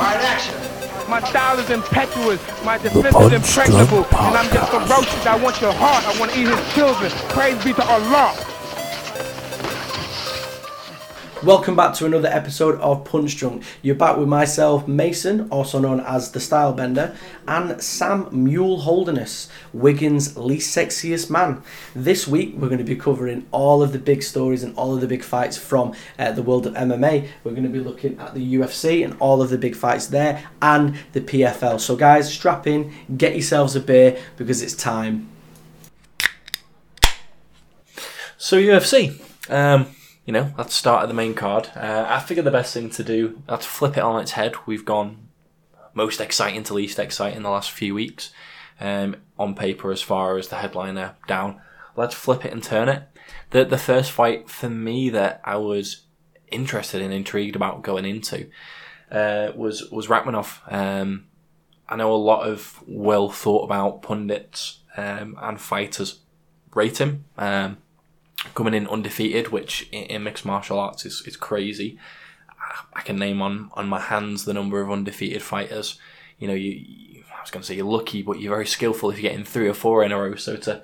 My style is impetuous, my defense is impregnable, and I'm just ferocious. I want your heart, I want to eat his children. Praise be to Allah. Welcome back to another episode of Punch Drunk. You're back with myself, Mason, also known as the Style Bender, and Samuel Holderness, Wigan's least sexiest man. This week we're going to be covering all of the big stories and all of the big fights from uh, the world of MMA. We're going to be looking at the UFC and all of the big fights there and the PFL. So, guys, strap in, get yourselves a beer because it's time. So UFC, um, you know, let's start at the main card. Uh, I figure the best thing to do, that's flip it on its head. We've gone most exciting to least exciting the last few weeks um, on paper as far as the headliner down. Let's flip it and turn it. The the first fight for me that I was interested and intrigued about going into uh, was was Rakhmonov. Um, I know a lot of well thought about pundits um, and fighters rate him. Um, coming in undefeated, which in, in mixed martial arts is, is crazy. I can name on, on my hands the number of undefeated fighters. You know, you, you I was going to say you're lucky, but you're very skillful if you're getting three or four in a row. So to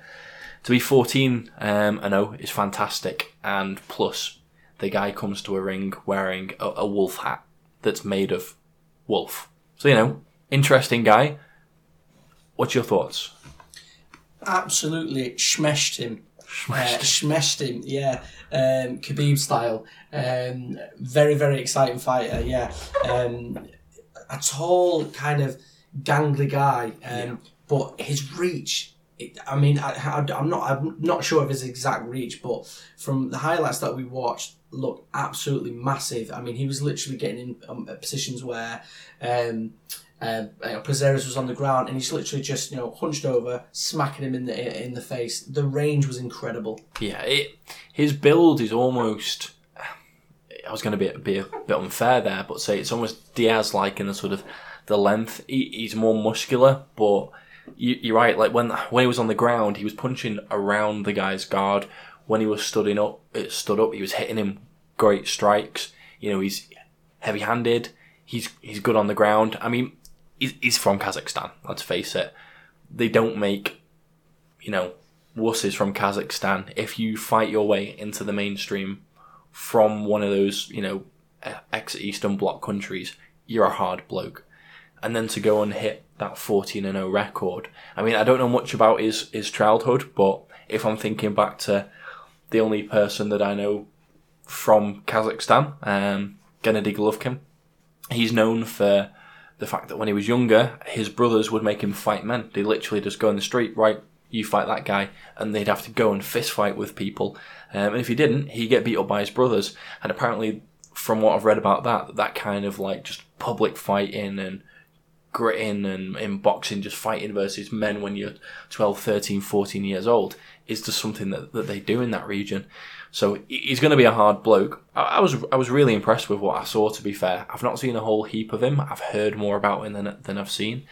to be 14 um, and 0 is fantastic. And plus, the guy comes to a ring wearing a, a wolf hat that's made of wolf. So you know, interesting guy. What's your thoughts? absolutely smashed him. Uh, smashed him, yeah. Um, Khabib style. Um, very, very exciting fighter, yeah. Um, a tall, kind of gangly guy, um, but his reach. It, I mean, I, I, am not. I'm not sure of his exact reach, but from the highlights that we watched, look absolutely massive. I mean, he was literally getting in um, positions where um, uh, uh, was on the ground, and he's literally just you know hunched over, smacking him in the in the face. The range was incredible. Yeah, it, his build is almost. I was going to be, be a bit unfair there, but say it's almost Diaz like in the sort of the length. He, he's more muscular, but you, you're right. Like when when he was on the ground, he was punching around the guy's guard. When he was studding up, it stood up. He was hitting him great strikes. You know, he's heavy-handed. He's he's good on the ground. I mean, he's, he's from Kazakhstan. Let's face it. They don't make, you know, wusses from Kazakhstan. If you fight your way into the mainstream from one of those, you know, ex Eastern Bloc countries, you're a hard bloke. And then to go and hit that 14 and 0 record. I mean, I don't know much about his, his childhood, but if I'm thinking back to the only person that I know from Kazakhstan, um, Gennady Golovkin, he's known for the fact that when he was younger, his brothers would make him fight men. They literally just go in the street, right, you fight that guy, and they'd have to go and fist fight with people. Um, and if he didn't, he'd get beat up by his brothers. And apparently, from what I've read about that, that kind of like just public fighting and gritting and in boxing, just fighting versus men when you're 12, 13, 14 years old is just something that, that they do in that region. So he's going to be a hard bloke. I, was I was really impressed with what I saw. To be fair, I've not seen a whole heap of him. I've heard more about him than than I've seen,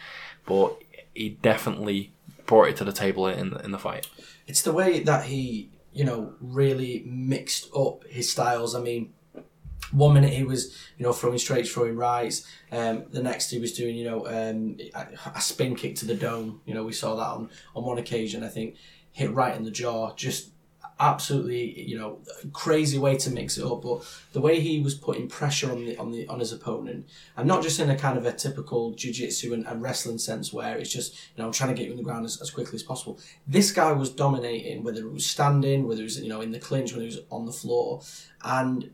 but he definitely brought it to the table in in the fight. It's the way that he you know really mixed up his styles. I mean, one minute he was, you know, throwing straight, throwing rights. Um, the next he was doing, you know, um, a spin kick to the dome. You know, we saw that on, on one occasion. I think hit right in the jaw. Just absolutely, you know, crazy way to mix it up. But the way he was putting pressure on the on the on his opponent, and not just in a kind of a typical jiu-jitsu and, and wrestling sense where it's just, you know, trying to get you on the ground as, as quickly as possible. This guy was dominating, whether it was standing, whether it was, you know, in the clinch, whether it was on the floor, and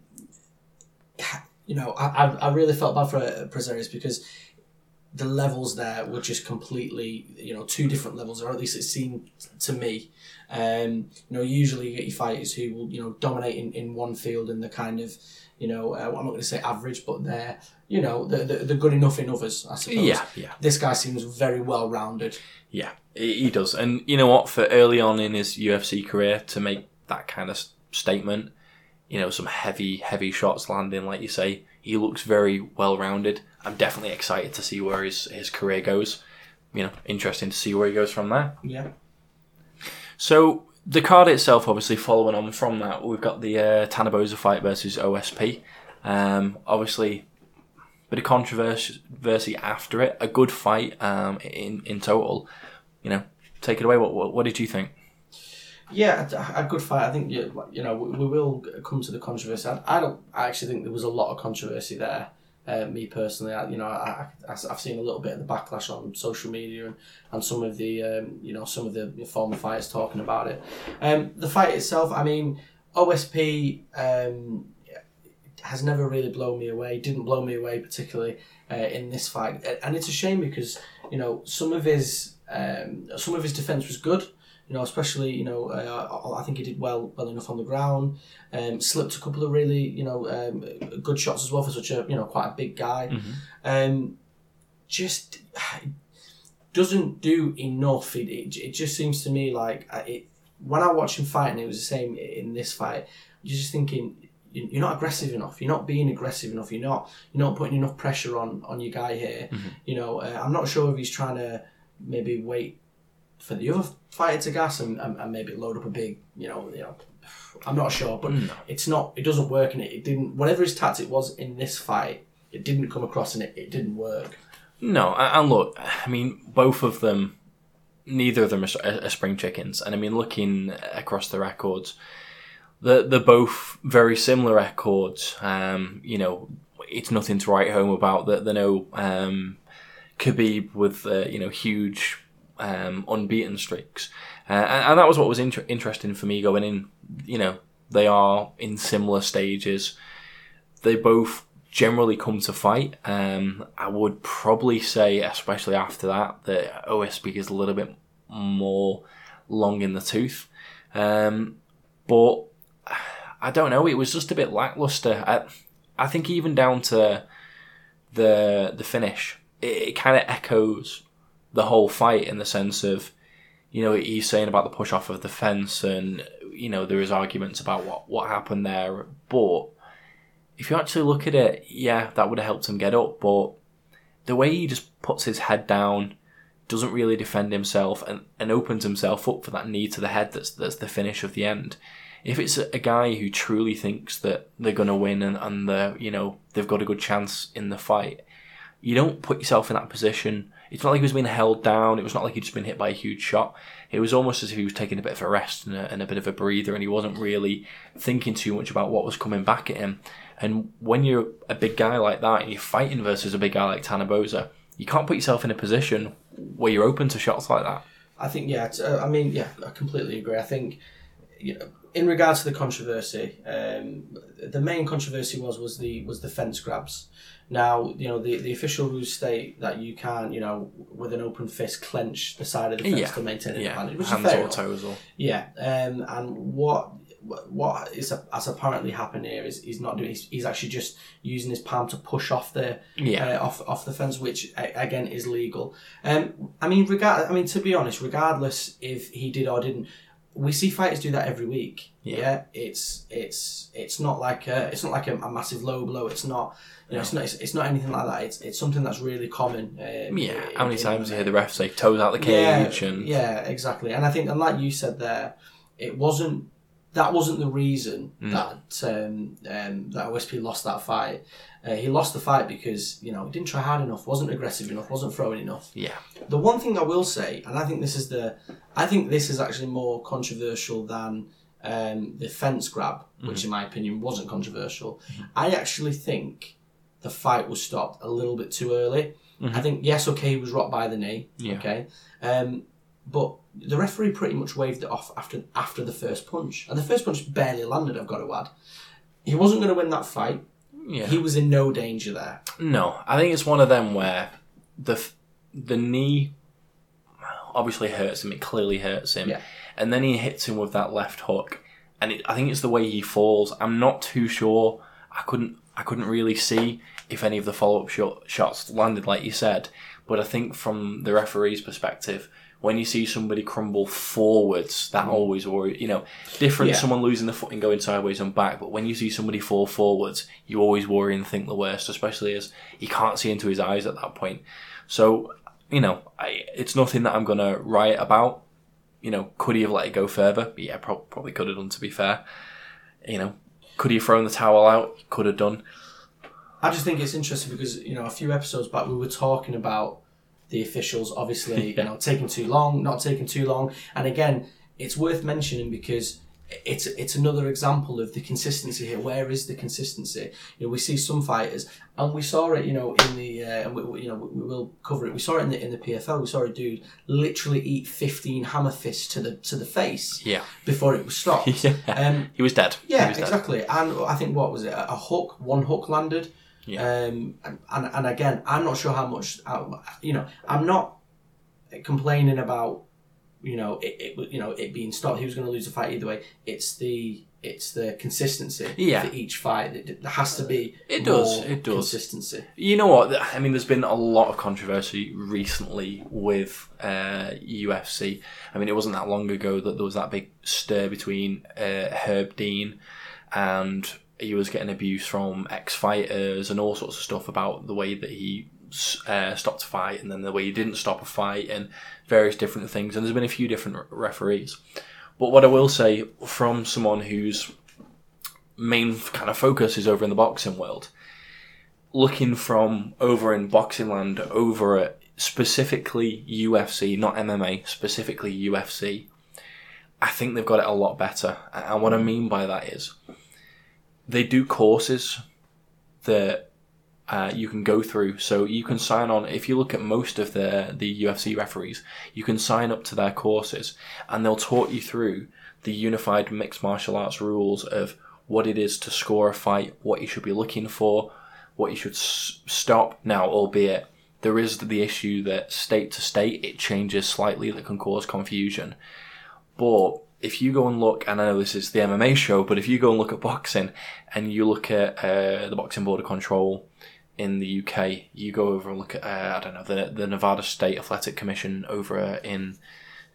you know, I, I, I really felt bad for Prazeres because the levels there were just completely, you know, two different levels, or at least it seemed to me. Um, you know, usually you get your fighters who will, you know, dominate in, in one field and the kind of, you know, uh, I'm not going to say average, but they're, you know, they're, they're good enough in others, I suppose. Yeah, yeah. This guy seems very well rounded. Yeah, he does. And you know what? For early on in his UFC career to make that kind of statement, you know, some heavy, heavy shots landing, like you say, he looks very well rounded. I'm definitely excited to see where his, his career goes. You know, interesting to see where he goes from there. Yeah. So the card itself, obviously, following on from that, we've got the uh, Tanner Boser fight versus OSP. Um, obviously, bit of controversy after it. A good fight um, in in total. You know, take it away. What what, what did you think? Yeah, a, a good fight. I think you, you know we, we will come to the controversy. I, I don't. I actually think there was a lot of controversy there. Uh, me personally, I, you know, I, I, I've seen a little bit of the backlash on social media and, and some of the, um, you know, some of the former fighters talking about it. Um, the fight itself, I mean, OSP um, has never really blown me away. Didn't blow me away particularly uh, in this fight, and it's a shame because you know some of his um, some of his defense was good. You know, especially you know, uh, I think he did well well enough on the ground. Um, slipped a couple of really you know um, good shots as well for such a you know quite a big guy. Mm-hmm. Um, just doesn't do enough. It, it, it just seems to me like uh, it. When I watch him fight, and it was the same in this fight. You're just thinking you're not aggressive enough. You're not being aggressive enough. You're not you're not putting enough pressure on on your guy here. Mm-hmm. You know, uh, I'm not sure if he's trying to maybe wait for the other fighter to gas and, and, and maybe load up a big, you know, you know. I'm not sure, but No. it's not. It doesn't work, and it, it didn't. Whatever his tactic was in this fight, it didn't come across, and it, it didn't work. No, and look, I mean, both of them, neither of them are, are spring chickens. And I mean, looking across the records, they're, they're both very similar records. Um, you know, it's nothing to write home about. That they're no um, Khabib with uh, you know huge um, unbeaten streaks, uh, and, and that was what was inter- interesting for me going in. You know, they are in similar stages. They both generally come to fight. Um, I would probably say, especially after that, that OSP is a little bit more long in the tooth. Um, but I don't know. It was just a bit lackluster. I, I think even down to the the finish, it, it kind of echoes the whole fight in the sense of, you know, he's saying about the push off of the fence, and you know there is arguments about what what happened there, but if you actually look at it, yeah, that would have helped him get up, but the way he just puts his head down, doesn't really defend himself, and, and opens himself up for that knee to the head that's that's the finish of the end. If it's a, guy who truly thinks that they're gonna win and, and they you know they've got a good chance in the fight, you don't put yourself in that position. It's not like he was being held down. It was not like he'd just been hit by a huge shot. It was almost as if he was taking a bit of a rest and a, and a bit of a breather, and he wasn't really thinking too much about what was coming back at him. And when you're a big guy like that and you're fighting versus a big guy like Tanner Boser, you can't put yourself in a position where you're open to shots like that. I think yeah. Uh, I mean yeah, I completely agree. I think you know, in regards to the controversy, um, the main controversy was was the was the fence grabs. Now you know the, the official rules state that you can't you know with an open fist clench the side of the fence Yeah. to maintain an Yeah, advantage, which hands is fair or toes or Yeah, um, and what what is has apparently happened here is he's not doing. He's, he's actually just using his palm to push off the Yeah. uh, off off the fence, which again is legal. Um, I mean, regard. I mean, to be honest, regardless if he did or didn't, we see fighters do that every week. Yeah. it's it's it's not like a, it's not like a, a massive low blow. It's not. You know, it's not. It's, it's not anything like that. It's, it's something that's really common. Um, yeah. in- How many in times do you hear the ref say toes out the cage Yeah, and yeah, exactly. And I think, and like you said there, it wasn't that wasn't the reason Mm. that um, um, that OSP lost that fight. Uh, he lost the fight because you know he didn't try hard enough, wasn't aggressive enough, wasn't throwing enough. yeah, The one thing I will say, and I think this is the, I think this is actually more controversial than um, the fence grab, which in my opinion wasn't controversial. I actually think the fight was stopped a little bit too early. I think yes, okay, he was rocked by the knee. Yeah. Okay, um, but the referee pretty much waved it off after after the first punch, and the first punch barely landed. I've got to add, he wasn't going to win that fight. yeah. He was in no danger there. No, I think it's one of them where the the knee obviously hurts him. It clearly hurts him, Yeah. and then he hits him with that left hook, and it, I think it's the way he falls. I'm not too sure. I couldn't I couldn't really see if any of the follow up shot, shots landed like you said, but I think from the referee's perspective. When you see somebody crumble forwards, that mm. always worries. You know, different Yeah. someone losing the foot and going sideways and back. But when you see somebody fall forwards, you always worry and think the worst, especially as he can't see into his eyes at that point. So, you know, I, it's nothing that I'm going to riot about. You know, could he have let it go further? Yeah, prob- probably could have done, to be fair. You know, could he have thrown the towel out? Could have done. I just think it's interesting because you know a few episodes back we were talking about the officials obviously you know taking too long, not taking too long, and again it's worth mentioning because it's it's another example of the consistency here. Where is the consistency? You know, we see some fighters, and we saw it. You know, in the uh, and we, we- you know we, we will cover it. We saw it in the in the PFL. We saw a dude literally eat fifteen hammer fists to the to the face Yeah. before it was stopped. Yeah. Um, He was dead. He yeah, was dead. exactly. And I think what was it? A hook, one hook landed. Yeah. Um, and, and again, I'm not sure how much. You know, I'm not complaining about you know it, it you know it being stopped. He was going to lose the fight either way. It's the it's the consistency Yeah. for each fight. There has to be It does, it does. consistency. You know what? I mean, there's been a lot of controversy recently with uh, UFC. I mean, it wasn't that long ago that there was that big stir between uh, Herb Dean and he was getting abuse from ex fighters and all sorts of stuff about the way that he uh, stopped a fight and then the way he didn't stop a fight and various different things. And there's been a few different re- referees. But what I will say from someone whose main kind of focus is over in the boxing world, looking from over in boxing land over at specifically UFC, not MMA, specifically UFC, I think they've got it a lot better. And what I mean by that is they do courses that uh, you can go through. So you can sign on. If you look at most of the the UFC referees, you can sign up to their courses, and they'll talk you through the unified mixed martial arts rules of what it is to score a fight, what you should be looking for, what you should s- stop. Now, albeit there is the issue that state to state it changes slightly that can cause confusion. But if you go and look, and I know this is the MMA show, but if you go and look at boxing and you look at uh, the Boxing Board of Control in the UK, you go over and look at, uh, I don't know, the, the Nevada State Athletic Commission over uh, in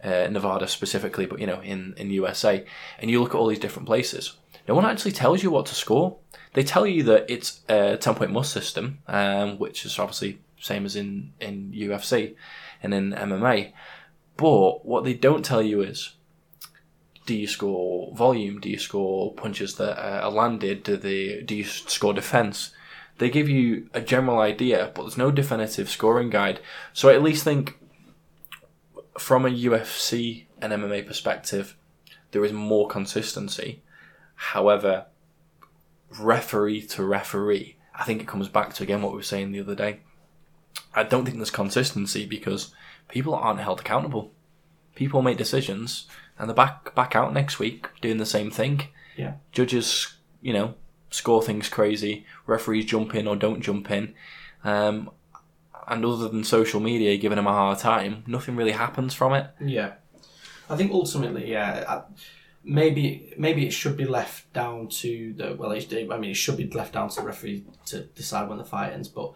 Nevada specifically, but you know, in, in USA, and you look at all these different places. No one actually tells you what to score. They tell you that it's a 10 point must system, um, which is obviously same as in, in UFC and in MMA. But what they don't tell you is do you score volume? Do you score punches that uh, are landed? Do they do you score defense? They give you a general idea, but there's no definitive scoring guide. So I at least think from a UFC and MMA perspective, there is more consistency. However, referee to referee, I think it comes back to again what we were saying the other day. I don't think there's consistency because people aren't held accountable. People make decisions and they're back back out next week doing the same thing. Yeah. Judges, you know, score things crazy. Referees jump in or don't jump in. Um, and other than social media giving them a hard time, nothing really happens from it. Yeah, I think ultimately, yeah, maybe maybe it should be left down to the well, I mean, it should be left down to the referee to decide when the fight ends. But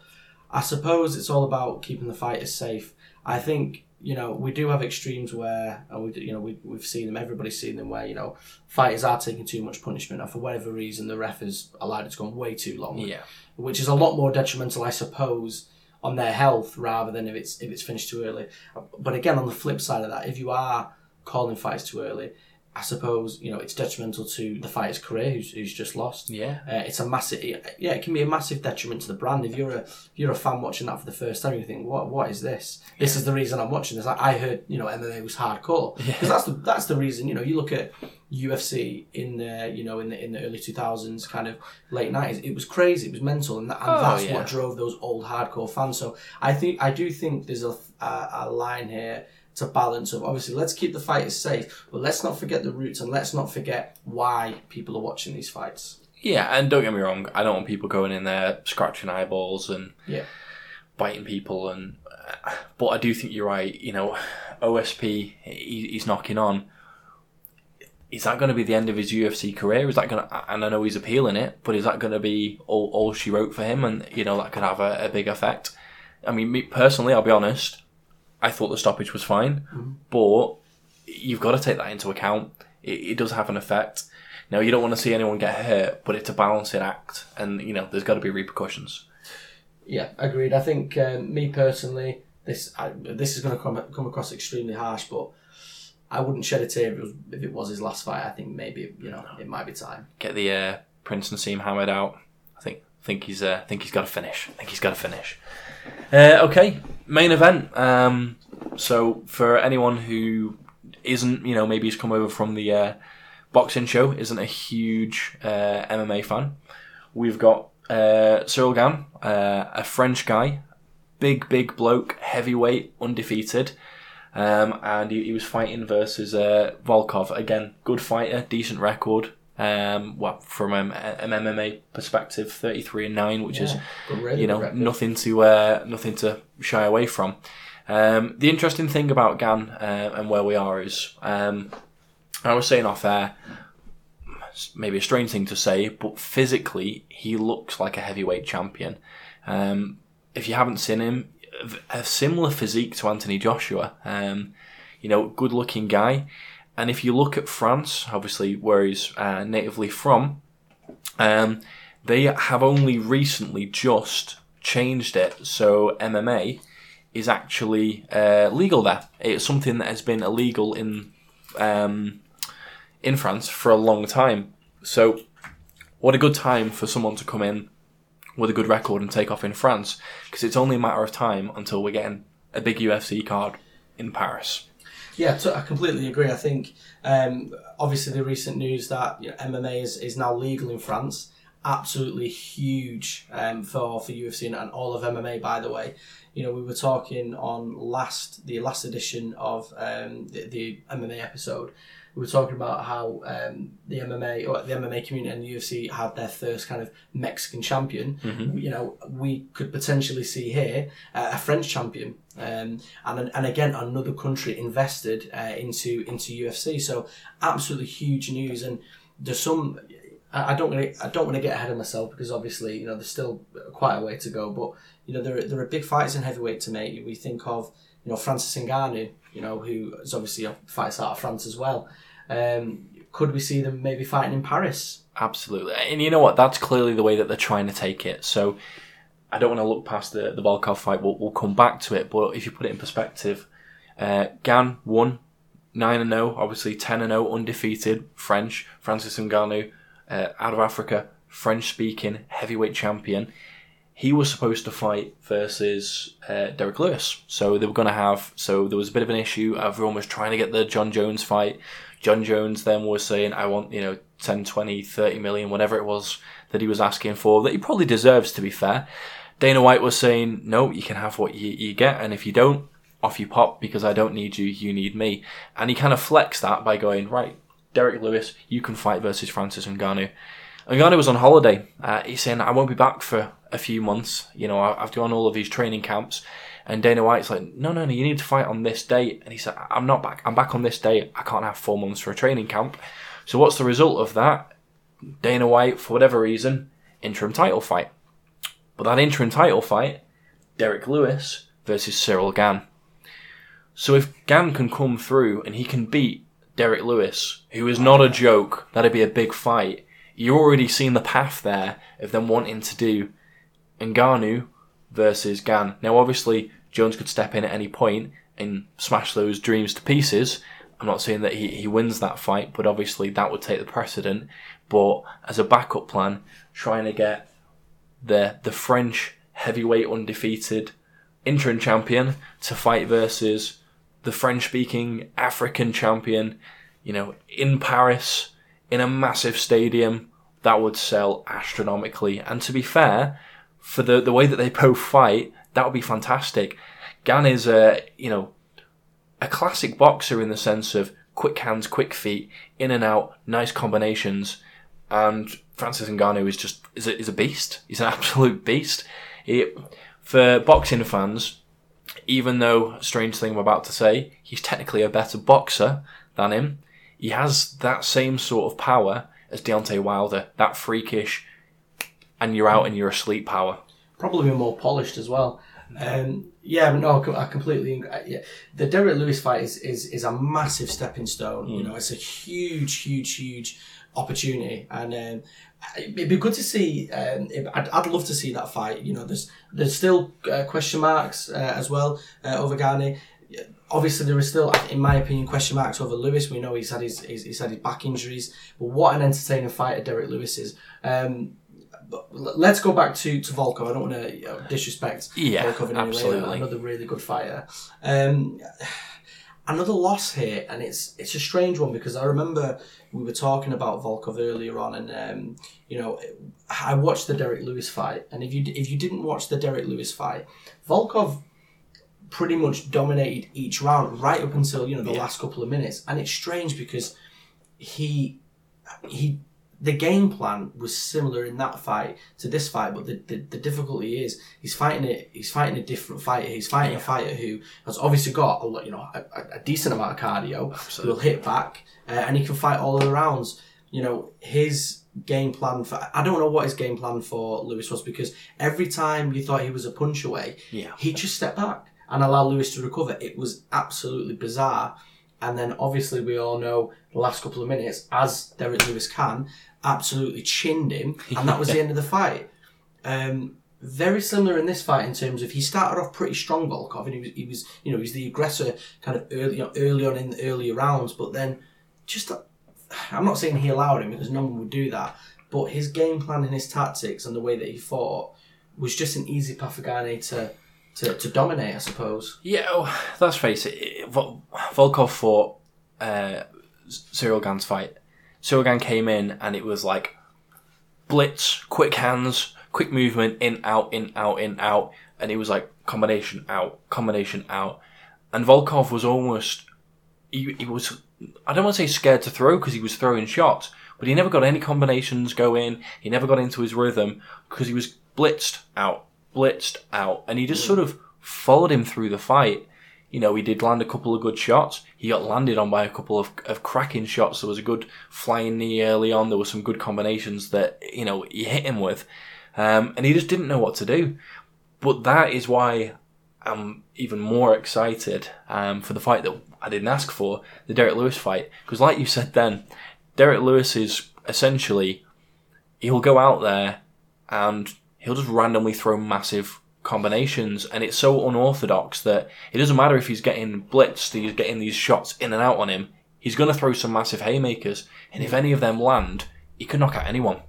I suppose it's all about keeping the fighters safe. I think you know we do have extremes where, and we you know we we've seen them. Everybody's seen them where you know fighters are taking too much punishment, and for whatever reason, the ref has allowed it to go on way too long Yeah. which is a lot more detrimental, I suppose, on their health rather than if it's if it's finished too early. But again, on the flip side of that, if you are calling fights too early, I suppose you know it's detrimental to the fighter's career who's, who's just lost. Yeah. Uh, it's a massive, yeah, it can be a massive detriment to the brand. If you're a if you're a fan watching that for the first time, you think, what what is this? This is the reason I'm watching this. I, I heard you know MMA was hardcore because that's the that's the reason. You know, you look at UFC in the you know in the in the early 2000s, kind of late 90s. It was crazy. It was mental, and, that, and Oh, that's yeah. what drove those old hardcore fans. So I think I do think there's a a, a line here to balance of obviously let's keep the fighters safe, but let's not forget the roots and let's not forget why people are watching these fights. Yeah, and don't get me wrong, I don't want people going in there scratching eyeballs and Yeah. biting people. And uh, but I do think you're right. You know, OSP he, he's knocking on. Is that going to be the end of his UFC career? Is that going to? And I know he's appealing it, but is that going to be all, all she wrote for him? And you know that could have a, a big effect. I mean, me personally, I'll be honest. I thought the stoppage was fine, but you've got to take that into account. It, it does have an effect. Now, you don't want to see anyone get hurt, but it's a balancing act, and you know there's got to be repercussions. Yeah, agreed. I think um, me personally, this I, this is going to come come across extremely harsh, but I wouldn't shed a tear if it was, if it was his last fight. I think maybe you know it might be time. Get the uh, Prince Naseem Hamed out. I think think he's uh, I think he's got to finish. I think he's got to finish. Uh, okay, main event. Um, so for anyone who isn't, you know, maybe he's come over from the uh, boxing show, isn't a huge uh, MMA fan, we've got uh, Cyril Gane, uh, a French guy, big, big bloke, heavyweight, undefeated. Um, and he, he was fighting versus uh, Volkov. Again, good fighter, decent record. Um, well, from um, an MMA perspective, thirty three and nine, which is really you know record. nothing to uh, nothing to shy away from. Um, the interesting thing about Gane uh, and where we are is, um, I was saying off air, maybe a strange thing to say, but physically he looks like a heavyweight champion. Um, if you haven't seen him, a similar physique to Anthony Joshua. Um, you know, good looking guy. And if you look at France, obviously where he's uh, natively from, um, they have only recently just changed it so MMA is actually uh, legal there. It's something that has been illegal in um, in France for a long time. So, what a good time for someone to come in with a good record and take off in France because it's only a matter of time until we're getting a big UFC card in Paris. Yeah, t- I completely agree. I think um, obviously the recent news that you know, MMA is, is now legal in France, absolutely huge um, for for UFC and, and all of MMA. By the way, you know we were talking on last the last edition of um, the, the MMA episode. We were talking about how um, the MMA or the MMA community and the UFC had their first kind of Mexican champion. You know, we could potentially see here uh, a French champion, um, and and again another country invested uh, into into UFC. So absolutely huge news, and there's some. I don't to. I don't want to get ahead of myself because obviously you know there's still quite a way to go. But you know there are, there are big fights in heavyweight to make. We think of you know Francis Ngannou, you know who is obviously a fights out of France as well. Um, could we see them maybe fighting in Paris? Absolutely. And you know what? That's clearly the way that they're trying to take it. So I don't want to look past the, the Volkov fight. We'll, we'll come back to it. But if you put it in perspective, uh, Gane won 9 and 0, obviously 10 and 0, undefeated, French. Francis Ngannou, uh, out of Africa, French speaking, heavyweight champion. He was supposed to fight versus uh, Derrick Lewis. So they were going to have, so there was a bit of an issue. Everyone was trying to get the Jon Jones fight. Jon Jones then was saying, I want, you know, 10, 20, 30 million, whatever it was that he was asking for, that he probably deserves, to be fair. Dana White was saying, no, you can have what you, you get, and if you don't, off you pop because I don't need you, you need me. And he kind of flexed that by going, right, Derrick Lewis, you can fight versus Francis Ngannou. Ngannou was on holiday. Uh, he's saying, I won't be back for a few months. You know, I've done all of these training camps. And Dana White's like, no, no, no, you need to fight on this date. And he said, I'm not back. I'm back on this date. I can't have four months for a training camp. So what's the result of that? Dana White, for whatever reason, interim title fight. But that interim title fight, Derrick Lewis versus Cyril Gane. So if Gane can come through and he can beat Derrick Lewis, who is not a joke, that'd be a big fight. You're already seeing the path there of them wanting to do Ngannou versus Gane. Now, obviously, Jones could step in at any point and smash those dreams to pieces. I'm not saying that he, he wins that fight, but obviously that would take the precedent. But as a backup plan, trying to get the the French heavyweight undefeated interim champion to fight versus the French speaking African champion, you know, in Paris, in a massive stadium, that would sell astronomically. And to be fair, for the, the way that they both fight, that would be fantastic. Gane is a, you know, a classic boxer in the sense of quick hands, quick feet, in and out, nice combinations. And Francis Ngannou is just is a, is a beast. He's an absolute beast. He, for boxing fans, even though strange thing I'm about to say, he's technically a better boxer than him. He has that same sort of power as Deontay Wilder, that freakish, and you're out and you're asleep power. Probably more polished as well. Um, yeah, no, I co- I completely. uh, Yeah, the Derrick Lewis fight is, is, is a massive stepping stone. You know, it's a huge, huge, huge opportunity, and um, it'd be good to see. Um, I'd, I'd love to see that fight. You know, there's there's still uh, question marks uh, as well uh, over Gane. Obviously, there is still, in my opinion, question marks over Lewis. We know he's had his, his he's had his back injuries, but what an entertaining fighter Derrick Lewis is. Um, but let's go back to, to Volkov. I don't want to you know, disrespect Yeah, Volkov in any way. absolutely. Another really good fighter. Um, another loss here, and it's it's a strange one because I remember we were talking about Volkov earlier on, and um, you know, I watched the Derrick Lewis fight, and if you if you didn't watch the Derrick Lewis fight, Volkov pretty much dominated each round right up until you know the last couple of minutes, and it's strange because he he the game plan was similar in that fight to this fight, but the, the, the difficulty is he's fighting it. He's fighting a different fighter. He's fighting a fighter who has obviously got a lot, you know, a, a- decent amount of cardio. Will hit back, uh, and he can fight all of the rounds. You know, his game plan for I don't know what his game plan for Lewis was because every time you thought he was a punch away, Yeah. he just stepped back and allowed Lewis to recover. It was absolutely bizarre. And then obviously we all know the last couple of minutes, as Derrick Lewis can, absolutely chinned him, and that was the end of the fight. Um, very similar in this fight in terms of he started off pretty strong, Volkov, and he was, he was you know, he was the aggressor kind of early, you know, early on in the earlier rounds, but then just, I'm not saying he allowed him because no one would do that, but his game plan and his tactics and the way that he fought was just an easy path for Gane to, to, to dominate, I suppose. Yeah, oh, let's face it. it Vol- Volkov fought uh, Cyril Gane's fight. Cyril Gane came in and it was like blitz, quick hands, quick movement, in, out, in, out, in, out. And it was like combination out, combination out. And Volkov was almost, he, he was, I don't want to say scared to throw because he was throwing shots, but he never got any combinations going. He never got into his rhythm because he was blitzed out, blitzed out. And he just sort of followed him through the fight. You know, he did land a couple of good shots. He got landed on by a couple of, of cracking shots. There was a good flying knee early on. There were some good combinations that, you know, he hit him with. Um, and he just didn't know what to do. But that is why I'm even more excited um, for the fight that I didn't ask for, the Derrick Lewis fight. Because, like you said then, Derrick Lewis is essentially, he'll go out there and he'll just randomly throw massive combinations. And it's so unorthodox that it doesn't matter if he's getting blitzed, he's getting these shots in and out on him. He's going to throw some massive haymakers. And if any of them land, he can knock out anyone.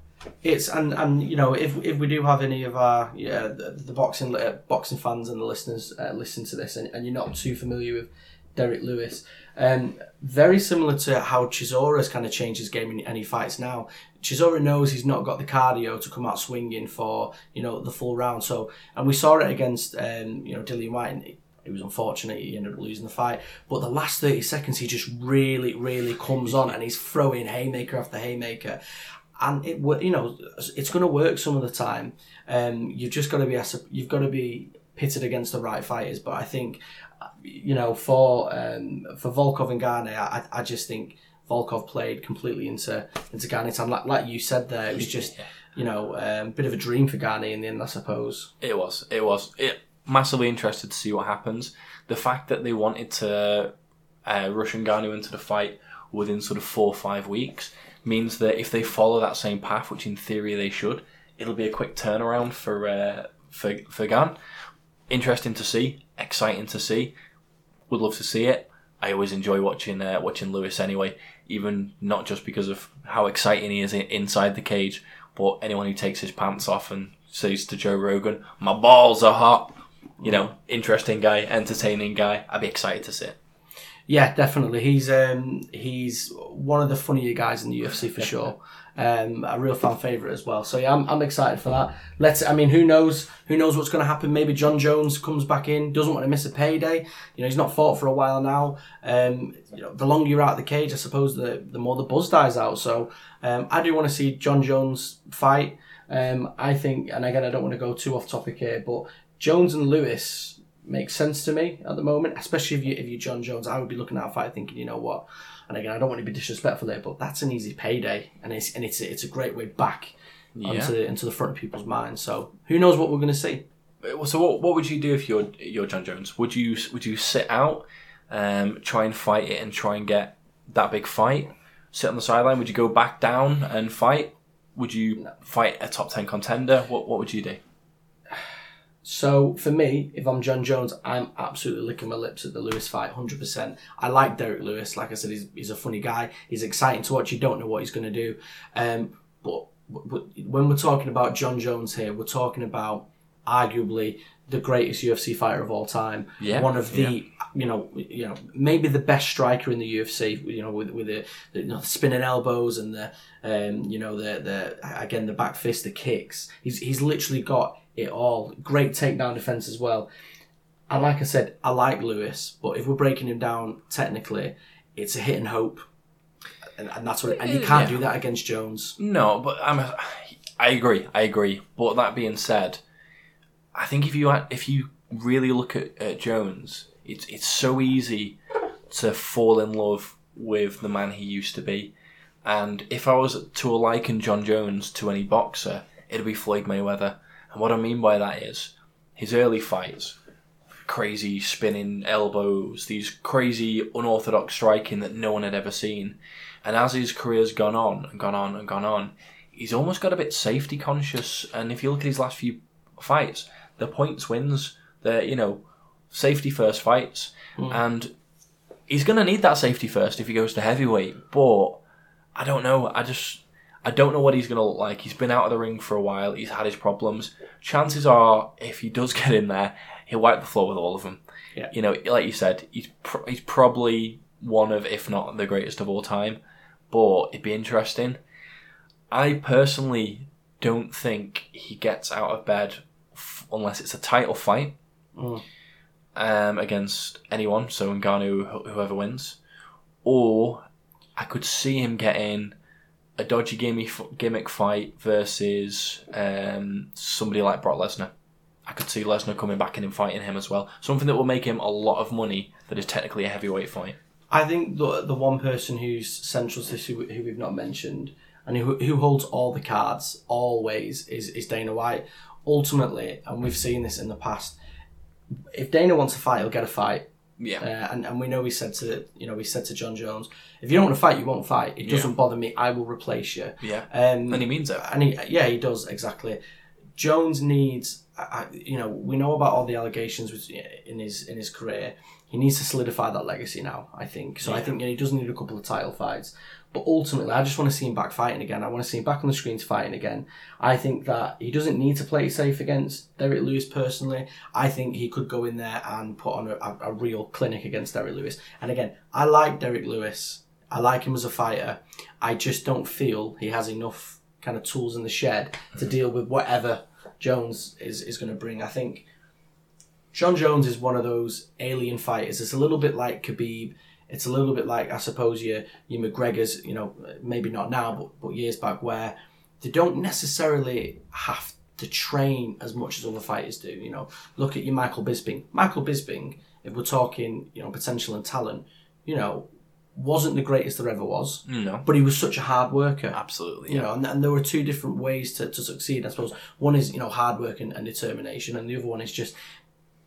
It's and and you know if if we do have any of our yeah the, the boxing uh, boxing fans and the listeners uh, listen to this and, and you're not too familiar with Derrick Lewis, um, very similar to how Chisora's kind of changed his game and, and he fights now. Chisora knows he's not got the cardio to come out swinging for you know the full round. So and we saw it against um, you know Dillian Whyte. And, it was unfortunate he ended up losing the fight. But the last 30 seconds, he just really, really comes on and he's throwing haymaker after haymaker and it you know it's going to work some of the time. Um, you've just got to be you've got to be pitted against the right fighters. But I think you know for um, for Volkov and Gane, I, I just think Volkov played completely into into Gane's hand. Like like you said there, it was just you know a um, bit of a dream for Gane in the end, I suppose. It was. It was. It massively interested to see what happens. The fact that they wanted to uh, rush Ngannou into the fight within sort of four or five weeks means that if they follow that same path, which in theory they should, it'll be a quick turnaround for uh, for for Gane. Interesting to see. Exciting to see. Would love to see it. I always enjoy watching uh, watching Lewis anyway, even not just because of how exciting he is inside the cage, but anyone who takes his pants off and says to Joe Rogan, "My balls are hot," you know, interesting guy, entertaining guy. I'd be excited to see it. Yeah, definitely. He's um, he's one of the funnier guys in the UFC for sure. Um, a real fan favorite as well. So yeah, I'm, I'm excited for that. Let's. I mean, who knows? Who knows what's going to happen? Maybe Jon Jones comes back in. Doesn't want to miss a payday. You know, he's not fought for a while now. Um, you know, the longer you're out of the cage, I suppose the the more the buzz dies out. So um, I do want to see Jon Jones fight. Um, I think, and again, I don't want to go too off topic here, but Jones and Lewis makes sense to me at the moment, especially if you if you're Jon Jones. I would be looking at a fight thinking, you know what? And again, I don't want to be disrespectful there, but that's an easy payday, and it's and it's a, it's a great way back onto the, into the front of people's minds. So who knows what we're going to see? So what what would you do if you're you're Jon Jones? Would you would you sit out, um, try and fight it and try and get that big fight? Sit on the sideline? Would you go back down and fight? Would you fight a top ten contender? What what would you do? So for me, if I'm Jon Jones, I'm absolutely licking my lips at the Lewis fight, hundred percent. I like Derrick Lewis. Like I said, he's, he's a funny guy. He's exciting to watch. You don't know what he's going to do, um, but w- when we're talking about Jon Jones here, we're talking about arguably the greatest UFC fighter of all time. Yeah, One of the, you know, you know, maybe the best striker in the UFC. You know, with with the, the, you know, the spinning elbows and the, um, you know, the the again the back fist, the kicks. He's he's literally got it all. Great takedown defense as well. And like I said, I like Lewis, but if we're breaking him down technically, it's a hit and hope. And, and that's what, and you can't Yeah. do that against Jones. No, but I'm. A, I agree. I agree. But that being said, I think if you if you really look at, at Jones, it's it's so easy to fall in love with the man he used to be. And if I was to liken Jon Jones to any boxer, it'd be Floyd Mayweather. And what I mean by that is his early fights, crazy spinning elbows, these crazy unorthodox striking that no one had ever seen. And as his career's gone on and gone on and gone on, he's almost got a bit safety conscious. And if you look at his last few fights, the points wins, the you know safety first fights, hmm. and he's going to need that safety first if he goes to heavyweight. But I don't know. I just I don't know what he's going to look like. He's been out of the ring for a while. He's had his problems. Chances are, if he does get in there, he'll wipe the floor with all of them. Yeah. You know, like you said, he's pr- he's probably one of, if not the greatest of all time. But it'd be interesting. I personally don't think he gets out of bed unless it's a title fight Mm. um, against anyone, so Ngannou, wh- whoever wins, or I could see him getting a dodgy gimmick, gimmick fight versus um, somebody like Brock Lesnar. I could see Lesnar coming back and him fighting him as well. Something that will make him a lot of money that is technically a heavyweight fight. I think the the one person who's central to this who, who we've not mentioned and who, who holds all the cards always is, is Dana White. Ultimately, and we've seen this in the past, if Dana wants a fight, he'll get a fight. Yeah. Uh, and, and we know he said to you know he said to Jon Jones, if you don't want to fight, you won't fight. It doesn't bother me. I will replace you. Yeah. Um, And he means it. and he, yeah, he does exactly. Jones needs, I, you know, we know about all the allegations in his in his career. He needs to solidify that legacy now. I think so. I think you know, he does need a couple of title fights, but ultimately, I just want to see him back fighting again. I want to see him back on the screens fighting again. I think that he doesn't need to play safe against Derrick Lewis personally. I think he could go in there and put on a, a, real clinic against Derrick Lewis. And again, I like Derrick Lewis. I like him as a fighter. I just don't feel he has enough kind of tools in the shed to deal with whatever Jones is, is going to bring. I think Jon Jones is one of those alien fighters. It's a little bit like Khabib. It's a little bit like, I suppose, your, your McGregor's, you know, maybe not now, but, but years back, where they don't necessarily have to train as much as other fighters do. You know, look at your Michael Bisping. Michael Bisping, if we're talking, you know, potential and talent, you know, wasn't the greatest there ever was, No. but he was such a hard worker. Absolutely. You Yeah. know, and, and there were two different ways to, to succeed, I suppose. One is, you know, hard work and, and determination, and the other one is just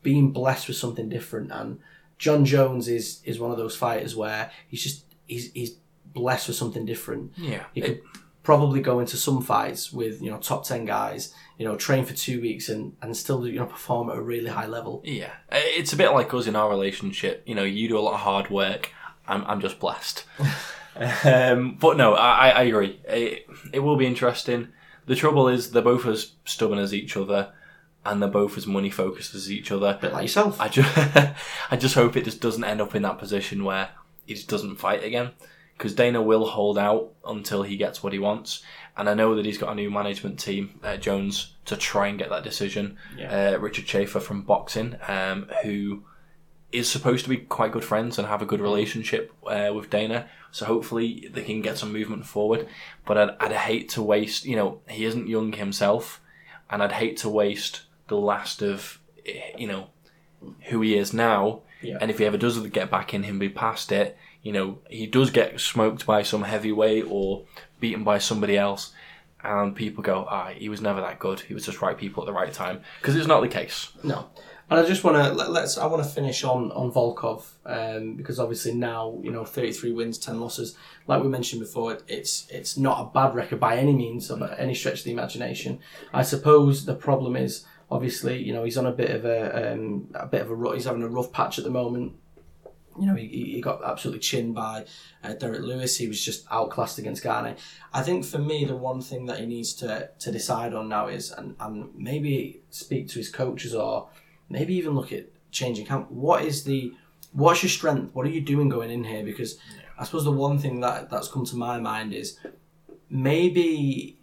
being blessed with something different. And Jon Jones is is one of those fighters where he's just he's he's blessed with something different. Yeah. He could probably go into some fights with, you know, top ten guys, you know, train for two weeks and, and still, you know, perform at a really high level. Yeah, it's a bit like us in our relationship. You know, you do a lot of hard work. I'm, I'm just blessed. um, but no, I, I I agree. It, it will be interesting. The trouble is they're both as stubborn as each other, and they're both as money focused as each other. A bit like yourself. I just, I just hope it just doesn't end up in that position where he just doesn't fight again. Because Dana will hold out until he gets what he wants, and I know that he's got a new management team, uh, Jones, to try and get that decision. Yeah. Uh, Richard Schaefer from boxing, um, who is supposed to be quite good friends and have a good relationship uh, with Dana. So hopefully they can get some movement forward. But I'd, I'd hate to waste. You know, he isn't young himself, and I'd hate to waste the last of eh, you know who he is now. Yeah. And if he ever does get back in him, be past it. You know, he does get smoked by some heavyweight or beaten by somebody else, and people go, "Ah, he was never that good. He was just right people at the right time." Because it's not the case. No. And I just want to let, let's. I want to finish on on Volkov um, because obviously now you know thirty three wins, ten losses. Like we mentioned before, it's it's not a bad record by any means, by any stretch of the imagination. I suppose the problem is obviously you know he's on a bit of a um, a bit of a he's having a rough patch at the moment. you know, he, he got absolutely chinned by uh, Derrick Lewis. He was just outclassed against Gane. I think for me, the one thing that he needs to, to decide on now is, and, and maybe speak to his coaches or maybe even look at changing camp. What is the, what's your strength? What are you doing going in here? Because I suppose the one thing that that's come to my mind is maybe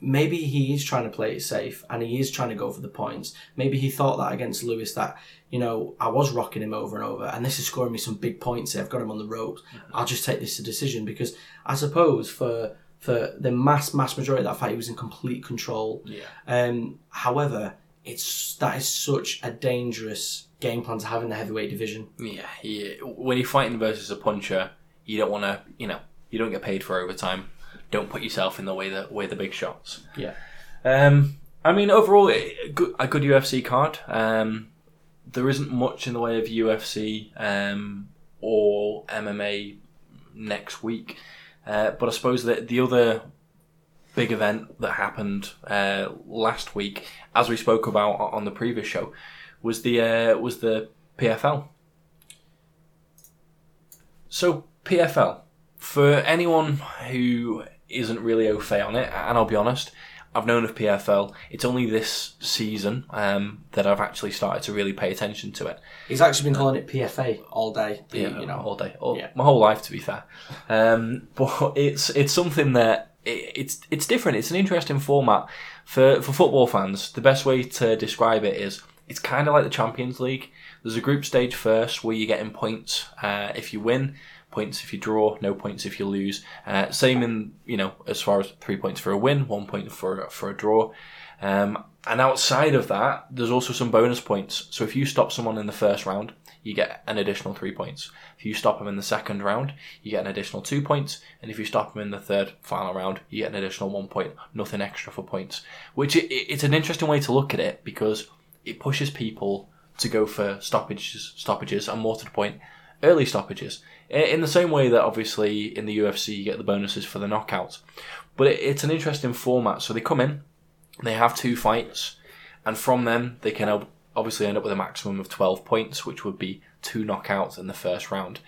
maybe he is trying to play it safe and he is trying to go for the points. Maybe he thought that against Lewis that, you know, I was rocking him over and over and this is scoring me some big points here. I've got him on the ropes. I'll just take this to decision because I suppose for for the mass mass majority of that fight he was in complete control. Yeah. Um however, it's that is such a dangerous game plan to have in the heavyweight division. Yeah, yeah. When you're fighting versus a puncher, you don't want to, you know, you don't get paid for overtime. Don't put yourself in the way that way the big shots. Yeah. Um, I mean, overall, a good, a good UFC card. Um, there isn't much in the way of UFC um, or MMA next week, uh, but I suppose that the other big event that happened uh, last week, as we spoke about on the previous show, was the uh, was the PFL. So PFL, for anyone who isn't really au fait on it, and I'll be honest, I've known of PFL. It's only this season um, that I've actually started to really pay attention to it. He's actually been calling it PFA all day. The, Yeah, you know, all day, all, Yeah. my whole life, to be fair. Um, but it's it's something that it, it's it's different. It's an interesting format for for football fans. The best way to describe it is it's kind of like the Champions League. There's a group stage first where you're getting points uh, if you win, points if you draw, no points if you lose. Uh, same in you know as far as three points for a win, one point for for a draw. Um, and outside of that, there's also some bonus points. So if you stop someone in the first round, you get an additional three points. If you stop them in the second round, you get an additional two points. And if you stop them in the third final round, you get an additional one point. Nothing extra for points. Which it, it's an interesting way to look at it because it pushes people to go for stoppages, stoppages, and more to the point, early stoppages. In the same way that obviously in the UFC you get the bonuses for the knockouts. But it, it's an interesting format. So they come in, they have two fights, and from them they can obviously end up with a maximum of 12 points, which would be two knockouts in the first round.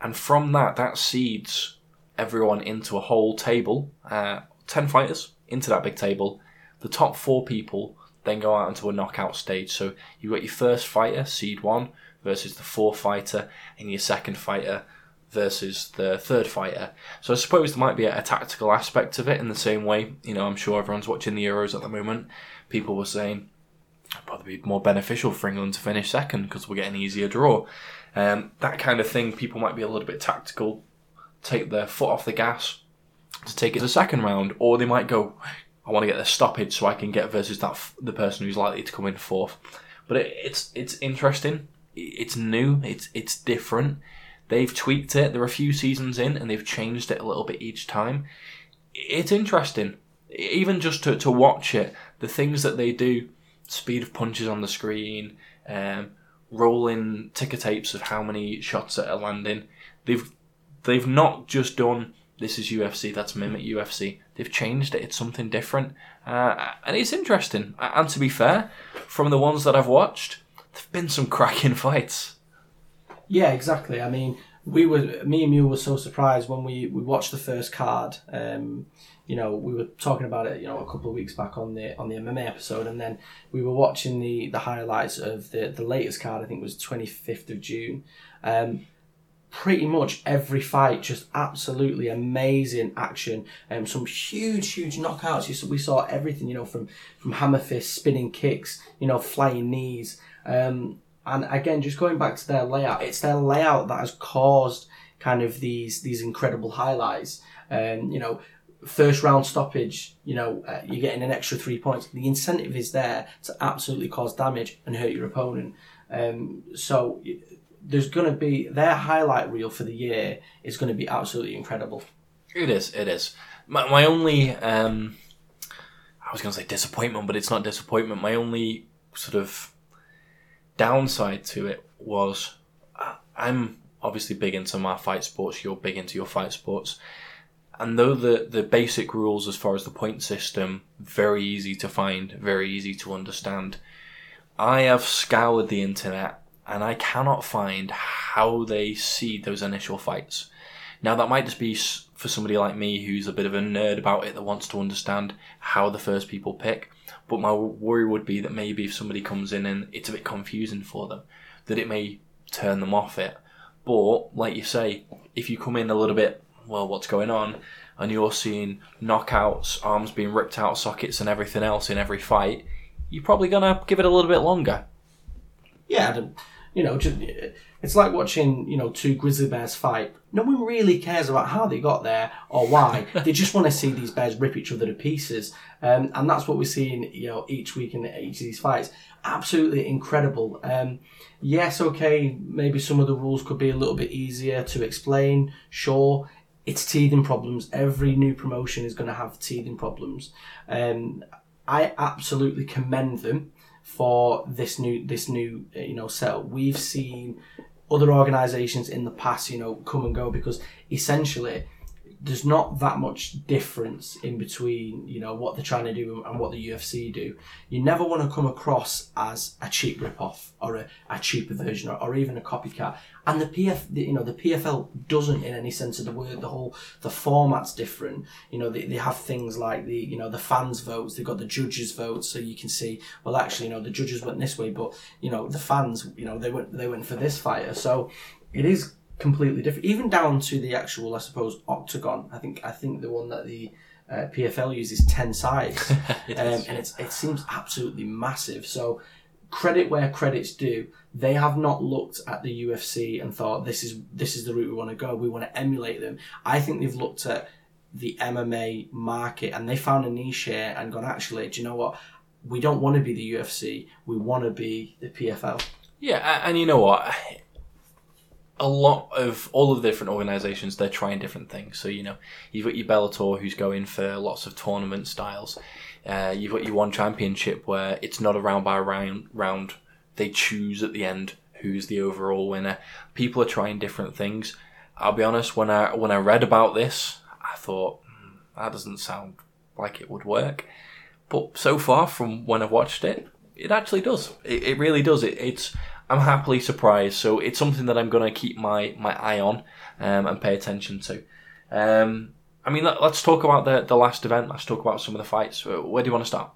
And from that, that seeds everyone into a whole table, uh, 10 fighters into that big table. The top four people then go out into a knockout stage. So you've got your first fighter, seed one, versus the fourth fighter, and your second fighter versus the third fighter. So I suppose there might be a, a tactical aspect of it in the same way. You know, I'm sure everyone's watching the Euros at the moment. People were saying it'd probably be more beneficial for England to finish second because we'll get an easier draw. Um, that kind of thing, people might be a little bit tactical, take their foot off the gas to take it to the second round, or they might go, I want to get the stoppage so I can get versus that f- the person who's likely to come in fourth. But it, it's it's interesting. It's new. It's it's different. They've tweaked it. They're a few seasons in, and they've changed it a little bit each time. It's interesting, even just to, to watch it. The things that they do, speed of punches on the screen, um, rolling ticker tapes of how many shots that are landing. They've they've not just done this is UFC, that's mimic UFC. They've changed it. It's something different, uh, and it's interesting. And to be fair, from the ones that I've watched, there've been some cracking fights. Yeah, exactly. I mean, we were me and you were so surprised when we, we watched the first card. Um, you know, we were talking about it, you know, a couple of weeks back on the on the MMA episode, and then we were watching the the highlights of the the latest card. I think was twenty fifth of June. Um, pretty much every fight just absolutely amazing action um, some huge huge knockouts you saw, we saw everything you know from from hammer fists spinning kicks you know flying knees um, and again just going back to their layout it's their layout that has caused kind of these these incredible highlights um, you know first round stoppage you know uh, you're getting an extra three points the incentive is there to absolutely cause damage and hurt your opponent um, so there's going to be their highlight reel for the year is going to be absolutely incredible. It is. It is. My, my only, um, I was going to say disappointment, but it's not disappointment. My only sort of downside to it was I'm obviously big into my fight sports. You're big into your fight sports. And though the, the basic rules as far as the point system, very easy to find, very easy to understand, I have scoured the internet and I cannot find how they see those initial fights. Now, that might just be for somebody like me who's a bit of a nerd about it that wants to understand how the first people pick. But my worry would be that maybe if somebody comes in and it's a bit confusing for them, that it may turn them off it. But, like you say, if you come in a little bit, well, what's going on? And you're seeing knockouts, arms being ripped out sockets, and everything else in every fight, you're probably to give it a little bit longer. Yeah, you know, just, it's like watching you know two grizzly bears fight. No one really cares about how they got there or why. they just want to see these bears rip each other to pieces, um, and that's what we're seeing. You know, each week in each of these fights, absolutely incredible. Um, yes, okay, maybe some of the rules could be a little bit easier to explain. Sure, it's teething problems. Every new promotion is going to have teething problems. Um, I absolutely commend them for this new this new uh, you know setup. We've seen other organisations in the past, you know, come and go because essentially there's not that much difference in between, you know, what they're trying to do and what the UFC do. You never want to come across as a cheap rip-off or a, a cheaper version or, or even a copycat. And the PF, the, you know, the PFL doesn't in any sense of the word. The whole the format's different. You know, they, they have things like the you know the fans votes. They've got the judges votes, so you can see. Well, actually, you know, the judges went this way, but you know, the fans, you know, they went they went for this fighter. So it is completely different, even down to the actual, I suppose, octagon. I think I think the one that the uh, PFL uses ten sides, It um, and it's it seems absolutely massive. So credit where credit's due. They have not looked at the UFC and thought this is this is the route we want to go. We want to emulate them. I think they've looked at the MMA market and they found a niche here and gone actually, do you know what? We don't want to be the UFC. We want to be the PFL. Yeah, and you know what? A lot of all of the different organisations, they're trying different things. So you know, you've got your Bellator, who's going for lots of tournament styles. Uh, you've got your one championship where it's not a round by round round. They choose at the end who's the overall winner. People are trying different things. I'll be honest. When I when I read about this, I thought "Hmm, that doesn't sound like it would work. But so far, from when I've watched it, it actually does. It, it really does. It, it's I'm happily surprised. So it's something that I'm going to keep my, my eye on um, and pay attention to. Um, I mean, let, us talk about the the last event. Let's talk about some of the fights. Uh, Where do you want to start?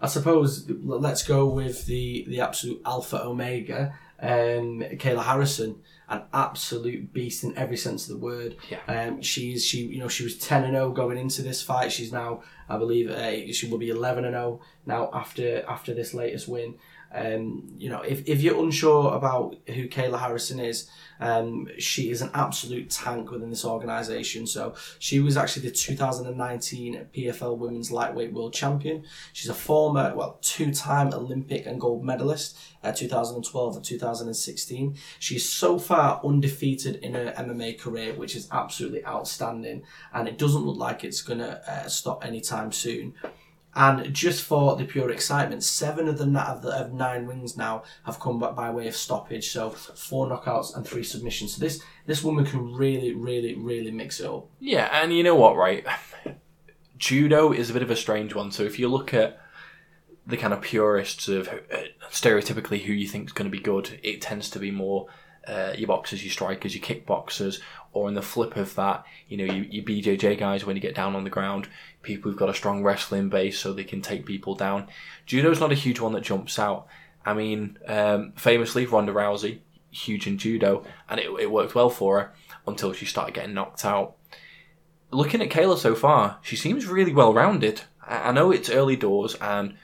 I suppose let's go with the the absolute alpha omega, um, Kayla Harrison, an absolute beast in every sense of the word. Yeah. Um, she's she you know she was ten and zero going into this fight. She's now I believe uh, she will be eleven and zero now after after this latest win. Um, you know, if, if you're unsure about who Kayla Harrison is, um, she is an absolute tank within this organisation. So she was actually the 2019 PFL Women's Lightweight World Champion. She's a former, well, two-time Olympic and gold medalist at 2012 and 2016. She's so far undefeated in her MMA career, which is absolutely outstanding, and it doesn't look like it's going to uh, stop anytime soon. And just for the pure excitement, seven of the, of the of nine wins now have come back by way of stoppage. So four knockouts and three submissions. So this this woman can really, really, really mix it up. Yeah, and you know what, right? Judo is a bit of a strange one. So if you look at the kind of purists of uh, stereotypically who you think is going to be good, it tends to be more uh, your boxers, your strikers, your kickboxers, or in the flip of that, you know, you, your BJJ guys when you get down on the ground, people who've got a strong wrestling base so they can take people down. Judo's not a huge one that jumps out. I mean, um, famously, Ronda Rousey, huge in judo, and it, it worked well for her until she started getting knocked out. Looking at Kayla so far, she seems really well rounded. I, I know it's early doors and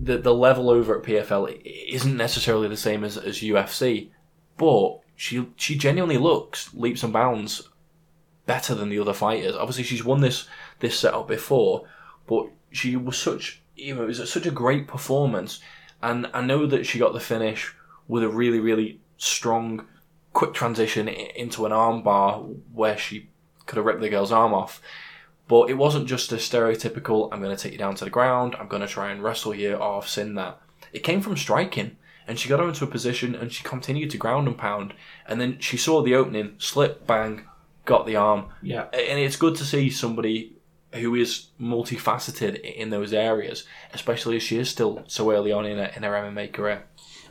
the the level over at PFL isn't necessarily the same as, as UFC, but she she genuinely looks leaps and bounds better than the other fighters. Obviously, she's won this this setup before, but she was such you know it was such a great performance, and I know that she got the finish with a really really strong quick transition into an armbar where she could have ripped the girl's arm off. But it wasn't just a stereotypical, I'm going to take you down to the ground, I'm going to try and wrestle you, I've seen that. It came from striking. And she got her into a position and she continued to ground and pound. And then she saw the opening, slip, bang, got the arm. Yeah. And it's good to see somebody who is multifaceted in those areas, especially as she is still so early on in her, in her MMA career.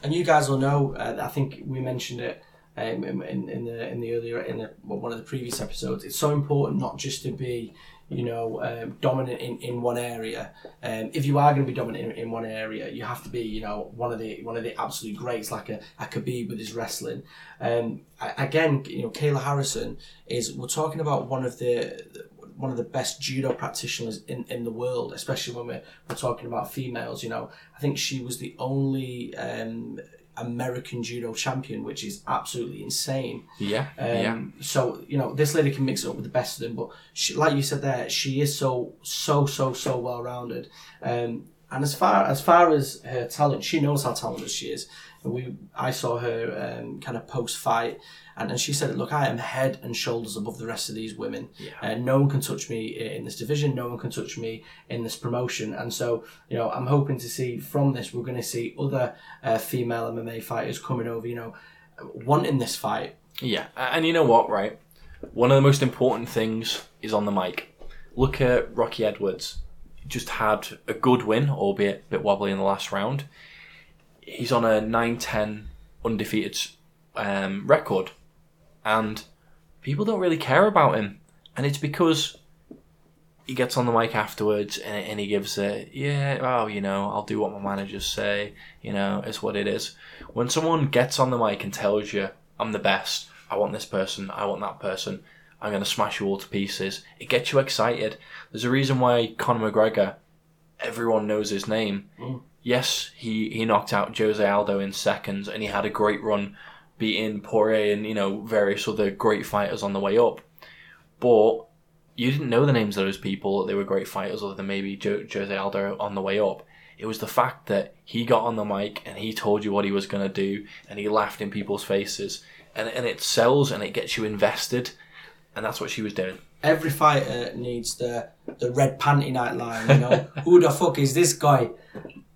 And you guys will know. Uh, I think we mentioned it um, in, in, the in the earlier in the, one of the previous episodes. It's so important not just to be you know, um, dominant in, in one area. Um, if you are going to be dominant in, in one area, you have to be, you know, one of the one of the absolute greats, like a, a Khabib with his wrestling. Um, again, you know, Kayla Harrison is. We're talking about one of the one of the best judo practitioners in, in the world, especially when we're, we're talking about females. You know, I think she was the only um, American judo champion, which is absolutely insane. Yeah, Um, yeah. So you know, this lady can mix it up with the best of them, but she, like you said there, she is so so so so well rounded. Um, and as far as far as her talent, she knows how talented she is. And we, I saw her um, kind of post fight, and, and she said, "Look, I am head and shoulders above the rest of these women. Yeah. Uh, no one can touch me in this division. No one can touch me in this promotion." And so, you know, I'm hoping to see from this, we're going to see other uh, female MMA fighters coming over. You know, wanting this fight. Yeah, and you know what, right? One of the most important things is on the mic. Look at Rocky Edwards. Just had a good win, albeit a bit wobbly in the last round. He's on a 9 10 undefeated um, record, and people don't really care about him. And it's because he gets on the mic afterwards and, and he gives a, yeah, oh, you know, I'll do what my managers say, you know, it's what it is. When someone gets on the mic and tells you, I'm the best, I want this person, I want that person, I'm going to smash you all to pieces, it gets you excited. There's a reason why Conor McGregor, everyone knows his name. Mm. Yes, he, he knocked out Jose Aldo in seconds and he had a great run beating Poirier and, you know, various other great fighters on the way up. But you didn't know the names of those people. They were great fighters, other than maybe jo- Jose Aldo on the way up. It was the fact that he got on the mic and he told you what he was going to do, and he laughed in people's faces, and and it sells and it gets you invested, and that's what she was doing. every fighter needs the the red panty night line. You know, who the fuck is this guy?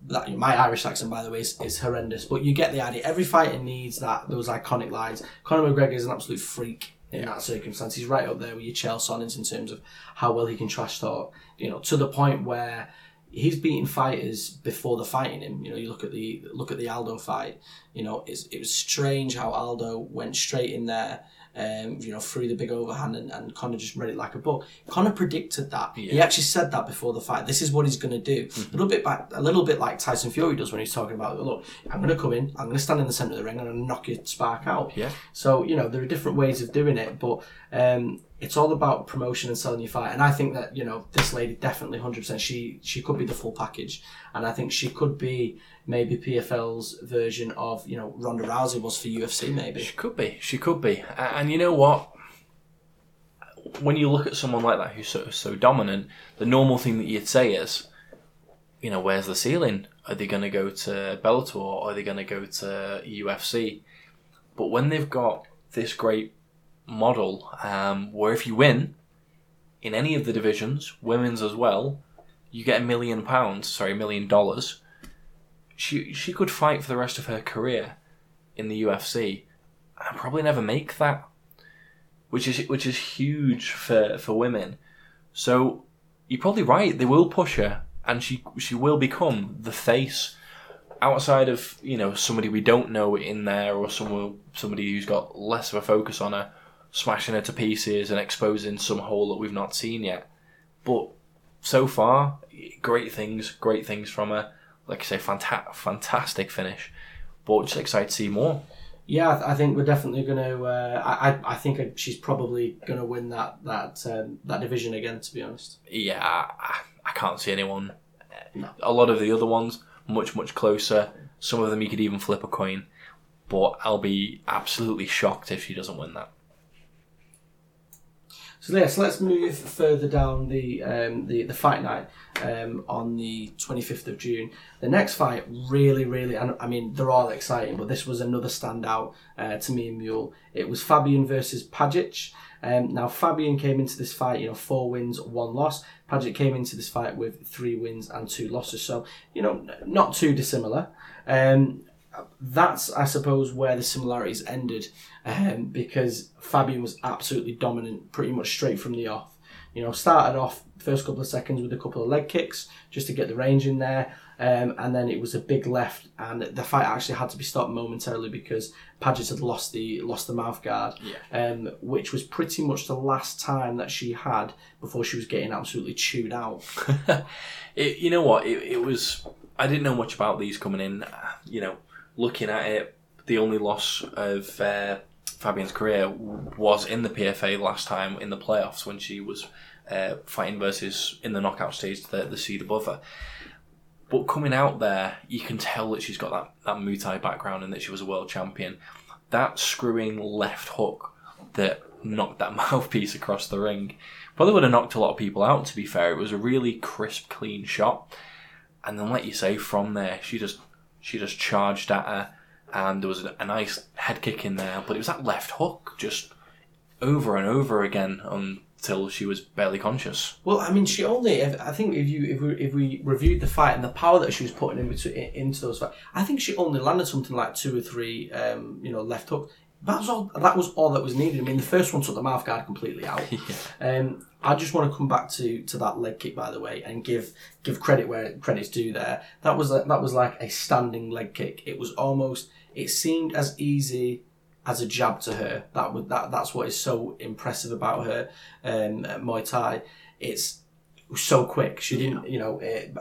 That, my Irish accent, by the way, is, is horrendous, but you get the idea. Every fighter needs that those iconic lines. Conor McGregor is an absolute freak in that circumstance. He's right up there with your Chael Sonnens in terms of how well he can trash talk. You know, to the point where he's beating fighters before they're fighting him. You know, you look at the look at the Aldo fight. You know, it's, it was strange how Aldo went straight in there. Um, you know, through the big overhand and, and Conor just read it like a book. Conor predicted that. He actually said that before the fight. This is what he's going to do. A little bit back, a little bit like Tyson Fury does when he's talking about, look, I'm going to come in, I'm going to stand in the center of the ring, and I'm going to knock your spark out. Yeah. So you know there are different ways of doing it, but um, it's all about promotion and selling your fight. And I think that you know this lady definitely hundred percent. She she could be the full package, and I think she could be maybe PFL's version of you know Ronda Rousey was for UFC. Maybe She could be. She could be. And you know what? When you look at someone like that who's so, so dominant, the normal thing that you'd say is, you know, where's the ceiling? Are they going to go to Bellator or are they going to go to UFC? But when they've got this great model um, where if you win in any of the divisions, women's as well, you get a million pounds, sorry, a million dollars. She, she could fight for the rest of her career in the UFC and probably never make that, which is which is huge for for women. So you're probably right. They will push her, and she she will become the face. Outside of you know somebody we don't know in there, or someone somebody who's got less of a focus on her, smashing her to pieces and exposing some hole that we've not seen yet. But so far, great things, great things from her. Like I say, fanta- fantastic finish. But just excited to see more. Yeah, I, th- I think we're definitely going to. Uh, I, I I think she's probably going to win that that um, that division again. To be honest, yeah, I, I can't see anyone. No. A lot of the other ones much much closer. Some of them you could even flip a coin, but I'll be absolutely shocked if she doesn't win that. So yes, let's move further down the um, the the fight night um, on the twenty fifth of June. The next fight really, really, I mean they're all exciting, but this was another standout uh, to me and Mule. It was Fabian versus Pajic. Um, now Fabian came into this fight, you know, four wins, one loss. Pajic came into this fight with three wins and two losses, so you know, not too dissimilar. Um, that's I suppose where the similarities ended, um, because Fabian was absolutely dominant, pretty much straight from the off. You know, started off first couple of seconds with a couple of leg kicks just to get the range in there. Um, and then it was a big left, and the fight actually had to be stopped momentarily because Pajic had lost the lost the mouth guard, um, which was pretty much the last time that she had before she was getting absolutely chewed out. It, you know what? It, it was. I didn't know much about these coming in. You know, looking at it, the only loss of uh, Fabian's career was in the PFA last time in the playoffs when she was uh, fighting versus in the knockout stage the, the seed above her. But coming out there, you can tell that she's got that, that Muay Thai background and that she was a world champion. That screwing left hook that knocked that mouthpiece across the ring probably would have knocked a lot of people out, to be fair. It was a really crisp, clean shot. And then, like you say, from there, she just she just charged at her, and there was a, a nice head kick in there. But it was that left hook just over and over again until she was barely conscious. Well, I mean, she only. If, I think if you if we, if we reviewed the fight and the power that she was putting in between, into those fights, I think she only landed something like two or three, um, you know, left hook. That was all. That was all that was needed. I mean, the first one took the mouth guard completely out. Um, I just want to come back to, to that leg kick, by the way, and give give credit where credit's due. There, that was a, that was like a standing leg kick. It was almost. It seemed as easy as a jab to her. That would that that's what is so impressive about her um, Muay Thai. It's so quick. She didn't, you know, it,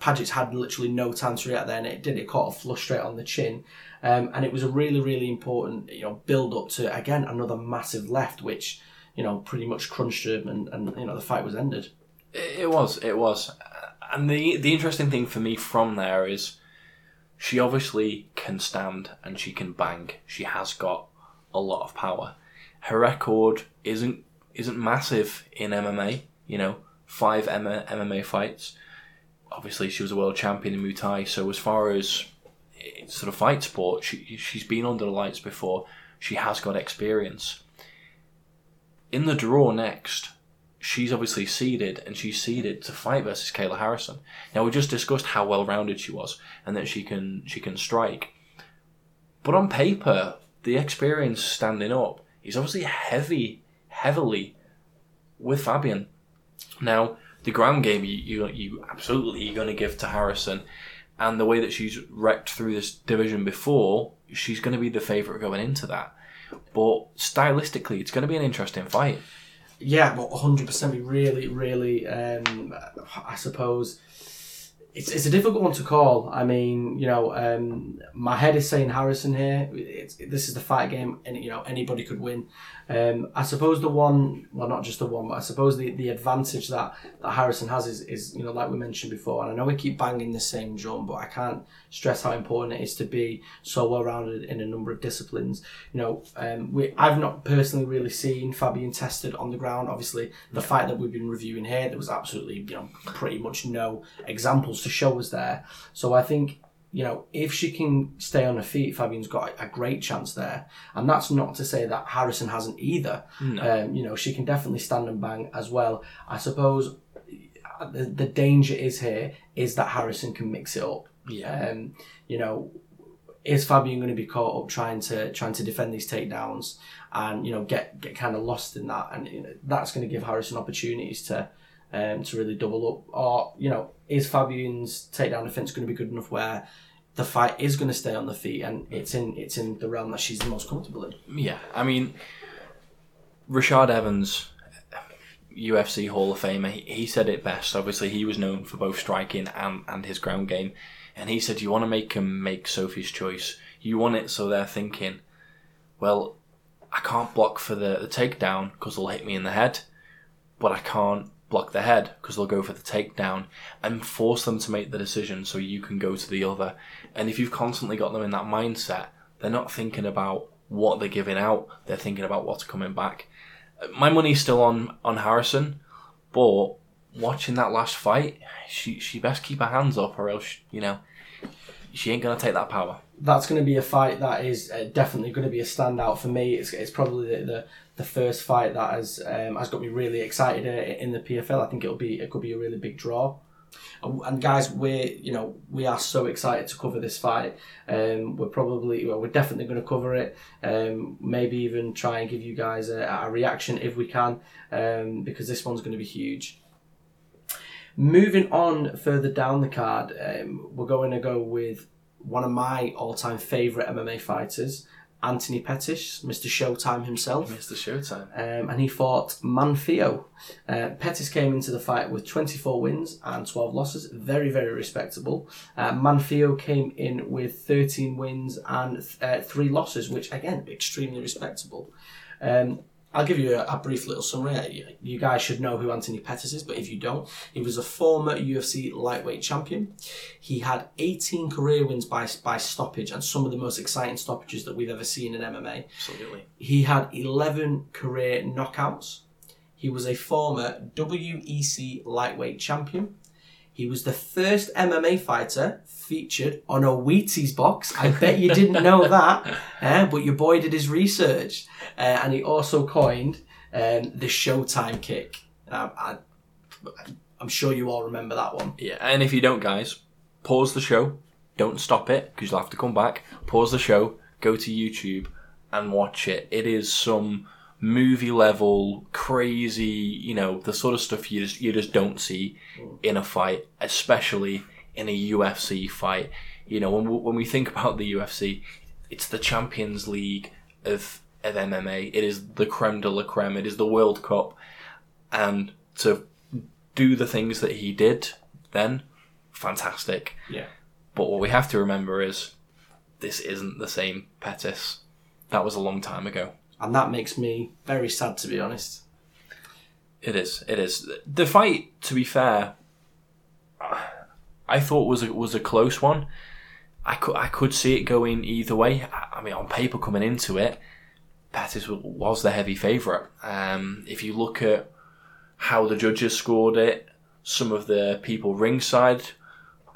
Pajic's had literally no time to react there, and it did. It caught a flush straight on the chin, um, and it was a really, really important, you know, build up to again another massive left, which you know pretty much crunched her, and, and you know the fight was ended. It was, it was. And the the interesting thing for me from there is she obviously can stand and she can bang. She has got a lot of power. Her record isn't isn't massive in MMA, you know, five MMA fights. Obviously, she was a world champion in Muay Thai, so as far as sort of fight sport, she she's been under the lights before. She has got experience. In the draw next, she's obviously seeded, and she's seeded to fight versus Kayla Harrison. Now we just discussed how well rounded she was, and that she can she can strike. But on paper, the experience standing up is obviously heavy, heavily with Fabian. Now, the ground game you you, you absolutely you're going to give to Harrison, and the way that she's wrecked through this division before, she's going to be the favourite going into that. But stylistically, it's going to be an interesting fight. Yeah, but 100% be really, really, um, I suppose. It's, it's a difficult one to call. I mean, you know, um, my head is saying Harrison here. It's, this is the fight game, and you know anybody could win. Um, I suppose the one, well, not just the one, but I suppose the, the advantage that, that Harrison has is, is, you know, like we mentioned before, and I know we keep banging the same drum, but I can't stress how important it is to be so well rounded in a number of disciplines. You know, um, we I've not personally really seen Fabian tested on the ground. Obviously, the fight that we've been reviewing here, there was absolutely, you know, pretty much no examples to show us there. So I think you know, if she can stay on her feet, Fabian's got a great chance there. And that's not to say that Harrison hasn't either. Um, you know, she can definitely stand and bang as well. I suppose the, the danger is here is that Harrison can mix it up. Yeah. Um, you know, is Fabian going to be caught up trying to trying to defend these takedowns and you know get get kind of lost in that, and you know, that's going to give Harrison opportunities to um, to really double up, or you know, is Fabian's takedown defense going to be good enough where the fight is going to stay on the feet and it's in it's in the realm that she's the most comfortable in. Yeah, I mean, Rashad Evans, UFC Hall of Famer, he, he said it best. Obviously, he was known for both striking and, and his ground game. And he said, You want to make him make Sophie's choice. You want it so they're thinking, Well, I can't block for the, the takedown because they'll hit me in the head, but I can't block the head because they'll go for the takedown and force them to make the decision so you can go to the other. And if you've constantly got them in that mindset, they're not thinking about what they're giving out, they're thinking about what's coming back. My money's still on, on Harrison, but watching that last fight, she, she best keep her hands up or else, you know, she ain't going to take that power. That's going to be a fight that is uh, definitely going to be a standout for me. It's, it's probably the, the, the first fight that has um, has got me really excited in the PFL. I think it'll be it could be a really big draw. And guys, we're you know we are so excited to cover this fight. Um, we're probably well, we're definitely going to cover it. Um, maybe even try and give you guys a, a reaction if we can, um, because this one's going to be huge. Moving on further down the card, um, we're going to go with one of my all-time favorite MMA fighters, Anthony Pettis, Mr. Showtime himself. Mr. Showtime. Um, and he fought Manfio. Uh, Pettis came into the fight with 24 wins and 12 losses. Very, very respectable. Uh, Manfio came in with 13 wins and uh, 3 losses, which, again, extremely respectable. Um, I'll give you a, a brief little summary. You, you guys should know who Anthony Pettis is, but if you don't, he was a former UFC lightweight champion. He had 18 career wins by, by stoppage and some of the most exciting stoppages that we've ever seen in MMA. Absolutely. He had 11 career knockouts. He was a former WEC lightweight champion. He was the first MMA fighter featured on a Wheaties box. I bet you didn't know that, eh? but your boy did his research. Uh, and he also coined um, the Showtime kick. Um, I, I'm sure you all remember that one. Yeah, and if you don't, guys, pause the show. Don't stop it because you'll have to come back. Pause the show, go to YouTube, and watch it. It is some movie level, crazy, you know, the sort of stuff you just you just don't see in a fight, especially in a UFC fight. You know, when we, when we think about the UFC, it's the Champions League of of MMA. It is the creme de la creme. It is the World Cup, and to do the things that he did then, fantastic. Yeah. But what we have to remember is this isn't the same Pettis. That was a long time ago. And that makes me very sad, to be honest. It is. It is. The fight, to be fair, I thought was a, was a close one. I could I could see it going either way. I mean, on paper coming into it, Pettis was the heavy favourite. Um, if you look at how the judges scored it, some of the people ringside,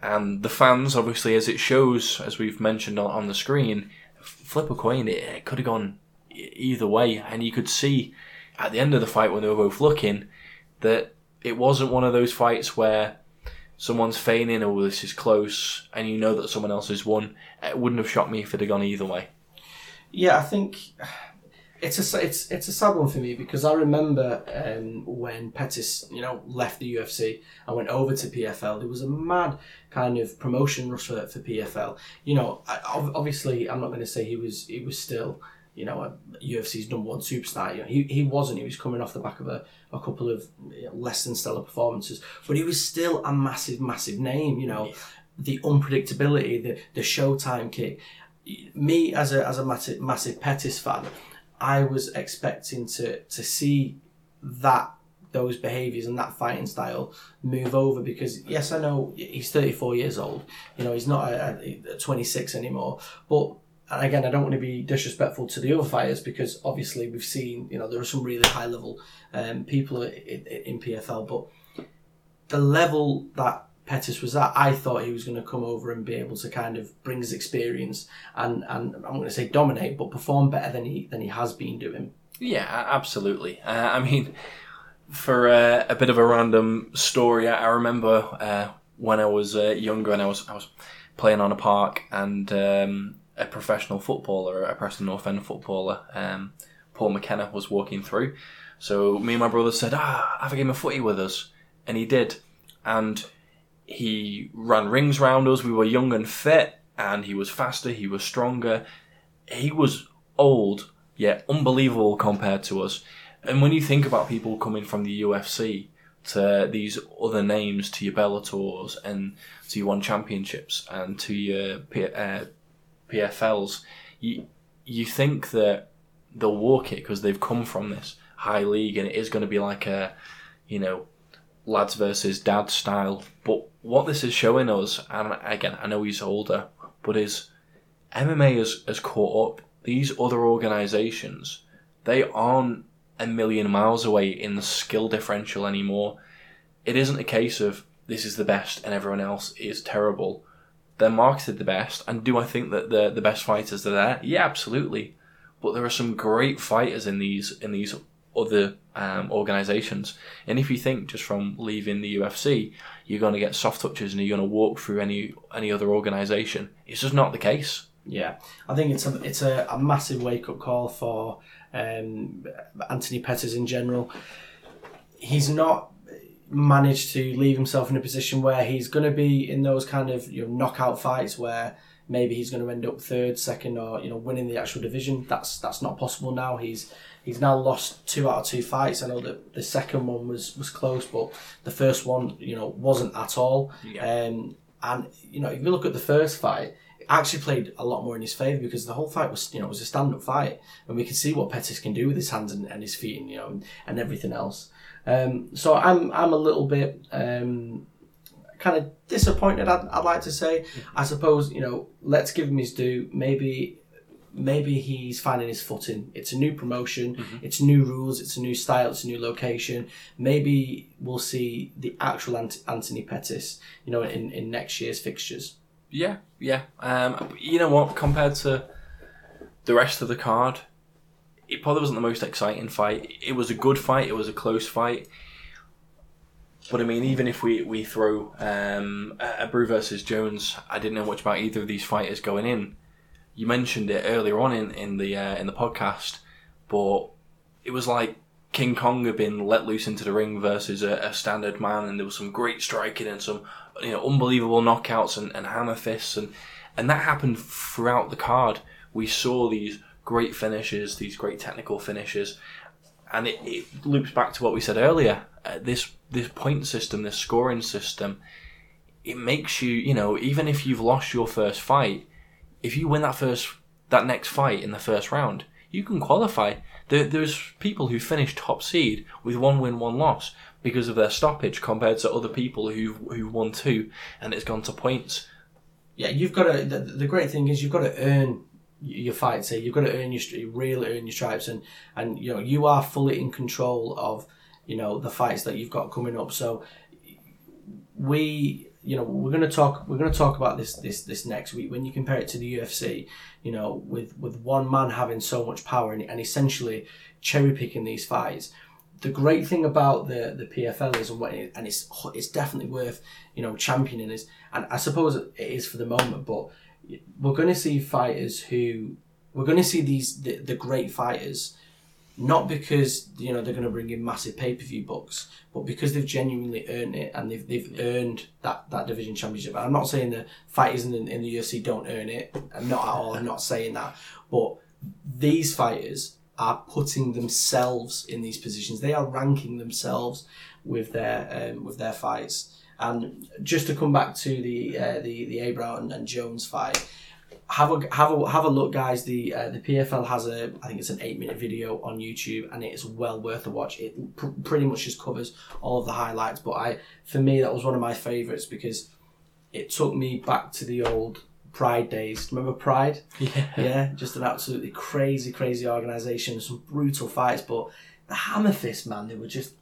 and the fans, obviously, as it shows, as we've mentioned on, on the screen, flip a coin, it, it could have gone either way. And you could see at the end of the fight when they were both looking that it wasn't one of those fights where someone's feigning, oh, this is close, and you know that someone else has won. It wouldn't have shocked me if it had gone either way. Yeah, I think it's a it's it's a sad one for me because I remember um, when Pettis, you know, left the UFC and went over to PFL. There was a mad kind of promotion rush for, for PFL. You know, I, obviously, I'm not going to say he was he was still you know a UFC's number one superstar. You know, he he wasn't. He was coming off the back of a, a couple of you know, less than stellar performances, but he was still a massive massive name. You know, the unpredictability, the the Showtime kick. Me as a as a massive massive Pettis fan. I was expecting to to see that those behaviours and that fighting style move over because yes, I know he's 34 years old. You know, he's not a, a 26 anymore. But again, I don't want to be disrespectful to the other fighters because obviously we've seen you know there are some really high level um, people in, in PFL, but the level that Pettis was at, I thought he was going to come over and be able to kind of bring his experience and and I'm going to say dominate, but perform better than he than he has been doing. Yeah, absolutely. Uh, I mean, for uh, a bit of a random story, I I remember uh, when I was uh, younger and I was I was playing on a park and um, a professional footballer, a Preston North End footballer, um, Paul McKenna, was walking through. So me and my brother said, "Ah, have a game of footy with us," and he did, and he ran rings round us. We were young and fit, and he was faster. He was stronger. He was old yet unbelievable compared to us. And when you think about people coming from the UFC to these other names, to your Bellators and to your One Championships and to your P- uh, PFLs, you you think that they'll walk it because they've come from this high league and it is going to be like a, you know, lads versus dad style. But what this is showing us, and again, I know he's older, but is MMA has, has caught up. These other organisations, they aren't a million miles away in the skill differential anymore. It isn't a case of this is the best and everyone else is terrible. They're marketed the best, and do I think that the the best fighters are there? Yeah, absolutely. But there are some great fighters in these in these other um, organizations. And if you think just from leaving the UFC, you're going to get soft touches and you're going to walk through any any other organization, it's just not the case. Yeah, I think it's a it's a, a massive wake up call for um, Anthony Pettis in general. He's not managed to leave himself in a position where he's going to be in those kind of you know knockout fights where maybe he's going to end up third, second, or you know winning the actual division. That's that's not possible now. He's he's now lost two out of two fights. I know that the second one was was close, but the first one you know wasn't at all. Yeah. Um, and you know if you look at the first fight. it Actually played a lot more in his favour because the whole fight was, you know, was a stand-up fight, and we could see what Pettis can do with his hands and, and his feet, and you know, and, and everything else. Um, so I'm I'm a little bit um, kind of disappointed. I'd, I'd like to say. I suppose you know, let's give him his due. Maybe maybe he's finding his footing. It's a new promotion. It's new rules. It's a new style. It's a new location. Maybe we'll see the actual Ant- Anthony Pettis, you know, in, in next year's fixtures. Yeah, yeah. Um, you know what? Compared to the rest of the card, it probably wasn't the most exciting fight. It was a good fight. It was a close fight. But I mean, even if we we throw um, a Brew versus Jones, I didn't know much about either of these fighters going in. You mentioned it earlier on in in the uh, in the podcast, but it was like King Kong had been let loose into the ring versus a, a standard man, and there was some great striking and some you know unbelievable knockouts and, and hammer fists, and and that happened throughout the card. We saw these great finishes, these great technical finishes, and it, it loops back to what we said earlier. Uh, this this point system, this scoring system, it makes you you know even if you've lost your first fight, if you win that first that next fight in the first round, you can qualify. There, there's people who finish top seed with one win, one loss because of their stoppage, compared to other people who who won two and it's gone to points. Yeah, you've got to. The, the great thing is you've got to earn your fights here. You've got to earn your really earn your stripes, and and you know you are fully in control of you know the fights that you've got coming up. So we you know we're going to talk we're going to talk about this this this next week. When you compare it to the UFC you know with with one man having so much power and, and essentially cherry picking these fights the great thing about the the PFL is and what it, and it's it's definitely worth you know championing is and I suppose it is for the moment but we're going to see fighters who we're going to see these the, the great fighters not because you know they're going to bring in massive pay per view books, but because they've genuinely earned it and they've, they've earned that, that division championship. And I'm not saying the fighters in the, in the UFC don't earn it. I'm not at all. I'm not saying that. But these fighters are putting themselves in these positions. They are ranking themselves with their um, with their fights. And just to come back to the uh, the the Abraham and Jones fight, have a have a have a look, guys. The uh, the PFL has a I think it's an eight minute video on YouTube, and it is well worth a watch. It pr- pretty much just covers all of the highlights. But I, for me, that was one of my favorites because it took me back to the old Pride days. Remember Pride? Yeah. Yeah, just an absolutely crazy, crazy organisation. Some brutal fights, but the Hammer Fist man, they were just.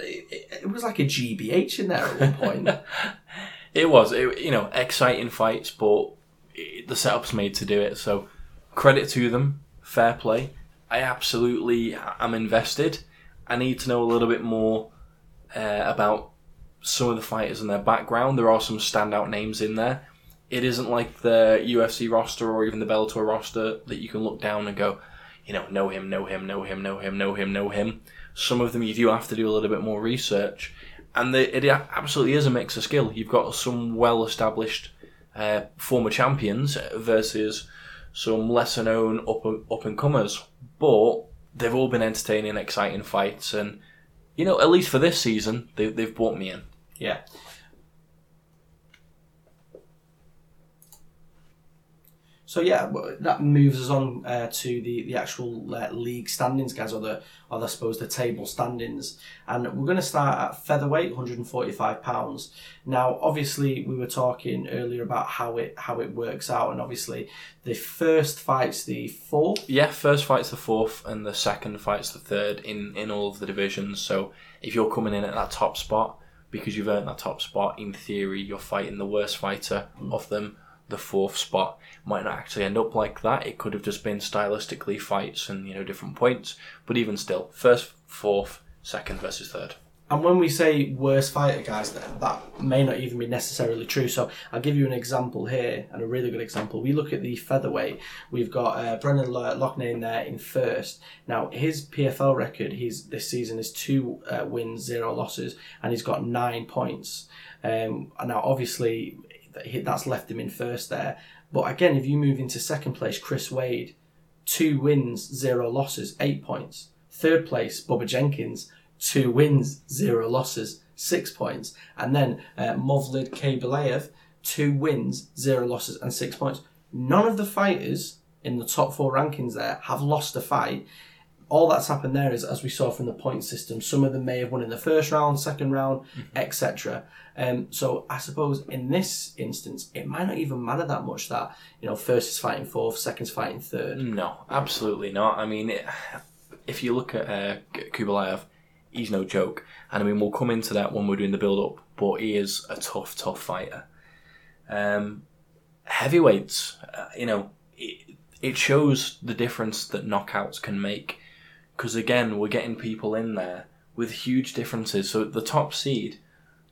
It, it, it was like a GBH in there at one point. It was, it, you know, exciting fights, but the setup's made to do it. So credit to them, fair play. I absolutely am invested. I need to know a little bit more uh, about some of the fighters and their background. There are some standout names in there. It isn't like the UFC roster or even the Bellator roster that you can look down and go, you know, know him, know him, know him, know him, know him, know him. Some of them you do have to do a little bit more research, and the, it absolutely is a mix of skill. You've got some well-established uh, former champions versus some lesser known up up and comers, but they've all been entertaining, exciting fights, and you know, at least for this season, they, they've brought me in. Yeah. So yeah, that moves us on uh, to the the actual uh, league standings, guys, or the or I suppose the table standings, and we're going to start at featherweight, 145 pounds. Now, obviously, we were talking earlier about how it how it works out, and obviously, the first fight's the fourth. Yeah, first fight's the fourth, and the second fight's the third in in all of the divisions. So if you're coming in at that top spot because you've earned that top spot, in theory, you're fighting the worst fighter of them. The fourth spot might not actually end up like that. It could have just been stylistically fights and you know different points. But even still, first fourth, second versus third. And when we say worst fighter, guys, that, that may not even be necessarily true. So I'll give you an example here, and a really good example. We look at the featherweight. We've got uh, Brendan Lo- Loughnane there in first. Now his PFL record, he's this season is two uh, wins, zero losses, and he's got nine points. Um, now obviously that's left him in first there. But again, if you move into second place, Chris Wade, two wins, zero losses, eight points. Third place, Bubba Jenkins, two wins, zero losses, six points. And then uh, Movlid two wins, zero losses, and six points. None of the fighters in the top four rankings there have lost a fight. All that's happened there is, as we saw from the point system, some of them may have won in the first round, second round, etc. Um, so I suppose in this instance, it might not even matter that much that you know first is fighting fourth, second's fighting third. No, absolutely not. I mean, it, if you look at uh, K- Khaybulaev, he's no joke. And I mean, we'll come into that when we're doing the build up, but he is a tough, tough fighter. Um, heavyweights, uh, you know, it, it shows the difference that knockouts can make. Because again, we're getting people in there with huge differences. So the top seed,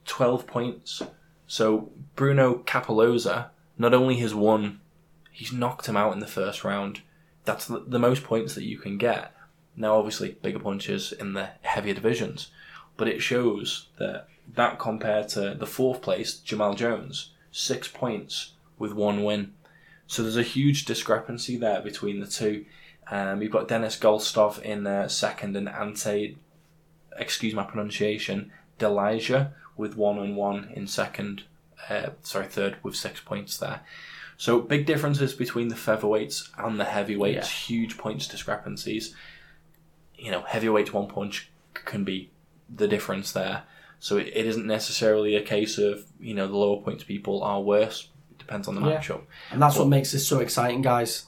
12 points. So Bruno Cappelozza not only has won, he's knocked him out in the first round. That's the, the most points that you can get. Now, obviously, bigger punches in the heavier divisions, but it shows that that compared to the fourth place, Jamelle Jones, six points with one win. So there's a huge discrepancy there between the two. Um, you've got Denis Goltsov in uh, second and Ante, excuse my pronunciation, Delija with one and one in second. Uh, sorry, third with six points there. So big differences between the featherweights and the heavyweights. Huge points discrepancies. You know, heavyweights one punch can be the difference there. So it, it isn't necessarily a case of you know the lower points people are worse. It depends on the Yeah. matchup. And that's what makes this so exciting, guys.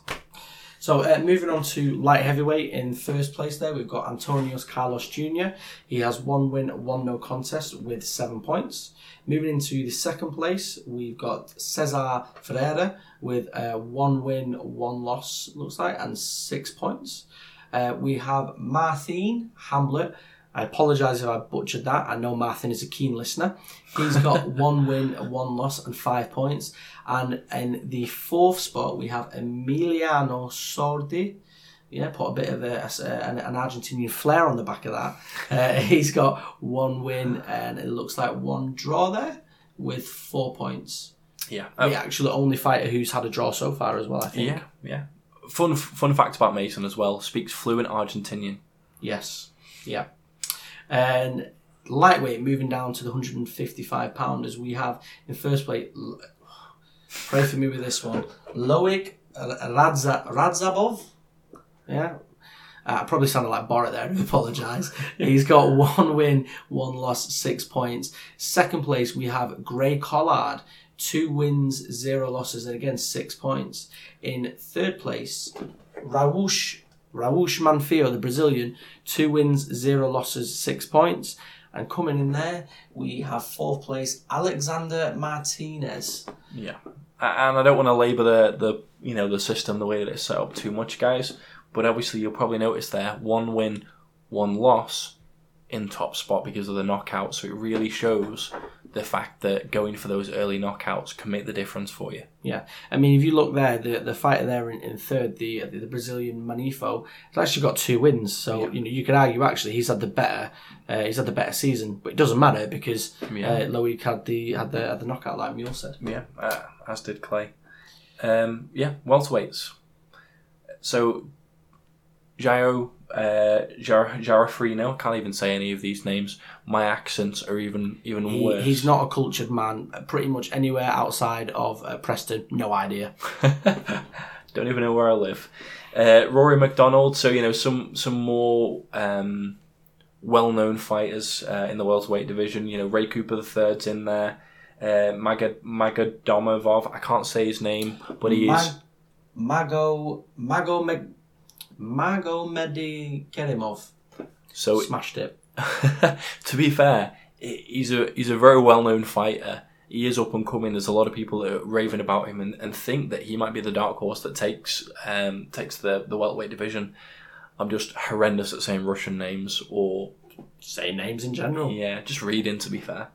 So uh, moving on to light heavyweight in first place there, we've got Antonios Carlos Jr. He has one win, one no contest with seven points. Moving into the second place, we've got Cezar Ferreira with uh, one win, one loss, looks like, and six points. Uh, we have Marthin Hamlet. I apologise if I butchered that. I know Martin is a keen listener. He's got one win, one loss, and five points. And in the fourth spot, we have Emiliano Sordi. Yeah, put a bit of a, a- an, an Argentinian flair on the back of that. Uh, he's got one win and it looks like one draw there with four points. Yeah. the actual only fighter who's had a draw so far as well, I think. Yeah, yeah. Fun fun fact about Mason as well. Speaks fluent Argentinian. Yes. Yeah. And lightweight, moving down to the 155 pounders, we have in first place, pray for me with this one, Loik Radza, Radzhabov. Yeah. Uh, I probably sounded like Borat there, I apologise. He's got one win, one loss, six points. Second place, we have Clay Collard, two wins, zero losses, and again, six points. In third place, Raush Raush Manfio, the Brazilian, two wins, zero losses, six points. And coming in there, we have fourth place, Alexander Martinez. Yeah. And I don't want to labour the, the you know the system the way that it's set up too much, guys. But obviously you'll probably notice there one win, one loss in top spot because of the knockout. So it really shows the fact that going for those early knockouts can make the difference for you. Yeah, I mean, if you look there, the the fighter there in, in third, the, the Brazilian Manfio, has actually got two wins. So you know, you could argue actually he's had the better, uh, he's had the better season, but it doesn't matter because Yeah. uh, Loik had the had the had the knockout, like Mule said. Yeah, uh, as did Clay. Um, yeah, welterweights. So, Jairo, uh, Jar- Jarafrino, can't even say any of these names. My accents are even even He, worse. he's not a cultured man. uh, Pretty much anywhere outside of uh, Preston, no idea. Don't even know where I live. Uh, Rory MacDonald. So you know some some more um, well-known fighters uh, in the welterweight division. You know Ray Cooper the third's in there. Uh, Magad Magadomov. I can't say his name, but he is. Mago Mago Meg- Mago Medikerimov So smashed it. to be fair, he's a he's a very well known fighter. He is up and coming. There's a lot of people that are raving about him and, and think that he might be the dark horse that takes um, takes the, the welterweight division. I'm just horrendous at saying Russian names or Say names in general. yeah, just reading. To be fair,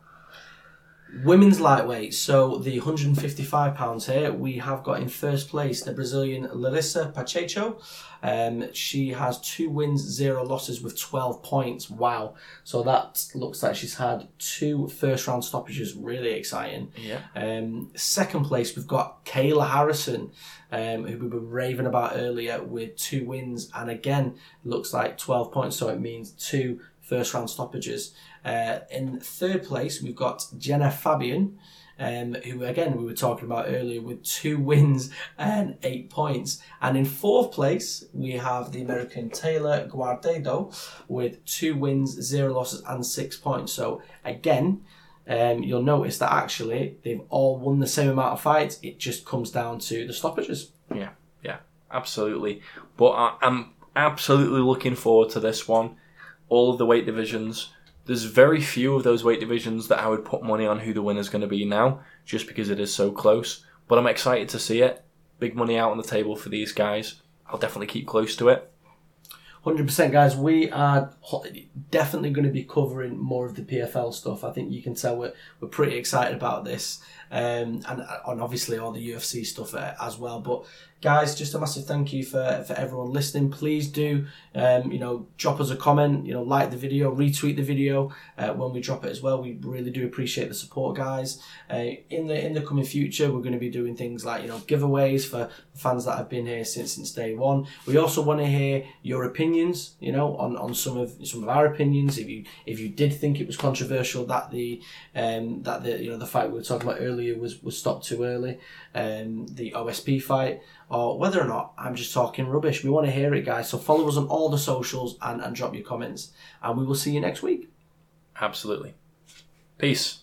Women's lightweight, so the 155 pounds here, we have got in first place the Brazilian Larissa Pacheco. Um, she has two wins, zero losses with 12 points. Wow! So that looks like she's had two first round stoppages. Really exciting. yeah, Um, second place, we've got Kayla Harrison, um, who we were raving about earlier, with two wins, and again looks like 12 points. So it means two first round stoppages. Uh, in third place, we've got Genah Fabian, um, who again we were talking about earlier, with two wins and eight points. And in fourth place, we have the American Taylor Guardado with two wins, zero losses, and six points. So again, um, you'll notice that actually they've all won the same amount of fights. It just comes down to the stoppages. yeah, yeah, absolutely. But I, I'm absolutely looking forward to this one. All of the weight divisions. There's very few of those weight divisions that I would put money on who the winner's going to be now, just because it is so close. But I'm excited to see it. Big money out on the table for these guys. I'll definitely keep close to it. Hundred percent, guys. We are definitely going to be covering more of the PFL stuff. I think you can tell we're we're pretty excited about this, um, and and obviously all the UFC stuff uh, as well. But guys, just a massive thank you for for everyone listening. Please do, um, you know, drop us a comment. You know, like the video, retweet the video uh, when we drop it as well. We really do appreciate the support, guys. Uh, in the in the coming future, we're going to be doing things like you know giveaways for fans that have been here since since day one. We also want to hear your opinions. You know, on, on some of some of our opinions. If you if you did think it was controversial that the um, that the you know the fight we were talking about earlier was was stopped too early, um, the OSP fight, or whether or not I'm just talking rubbish. We want to hear it, guys. So follow us on all the socials and, and drop your comments, and we will see you next week. Absolutely. Peace.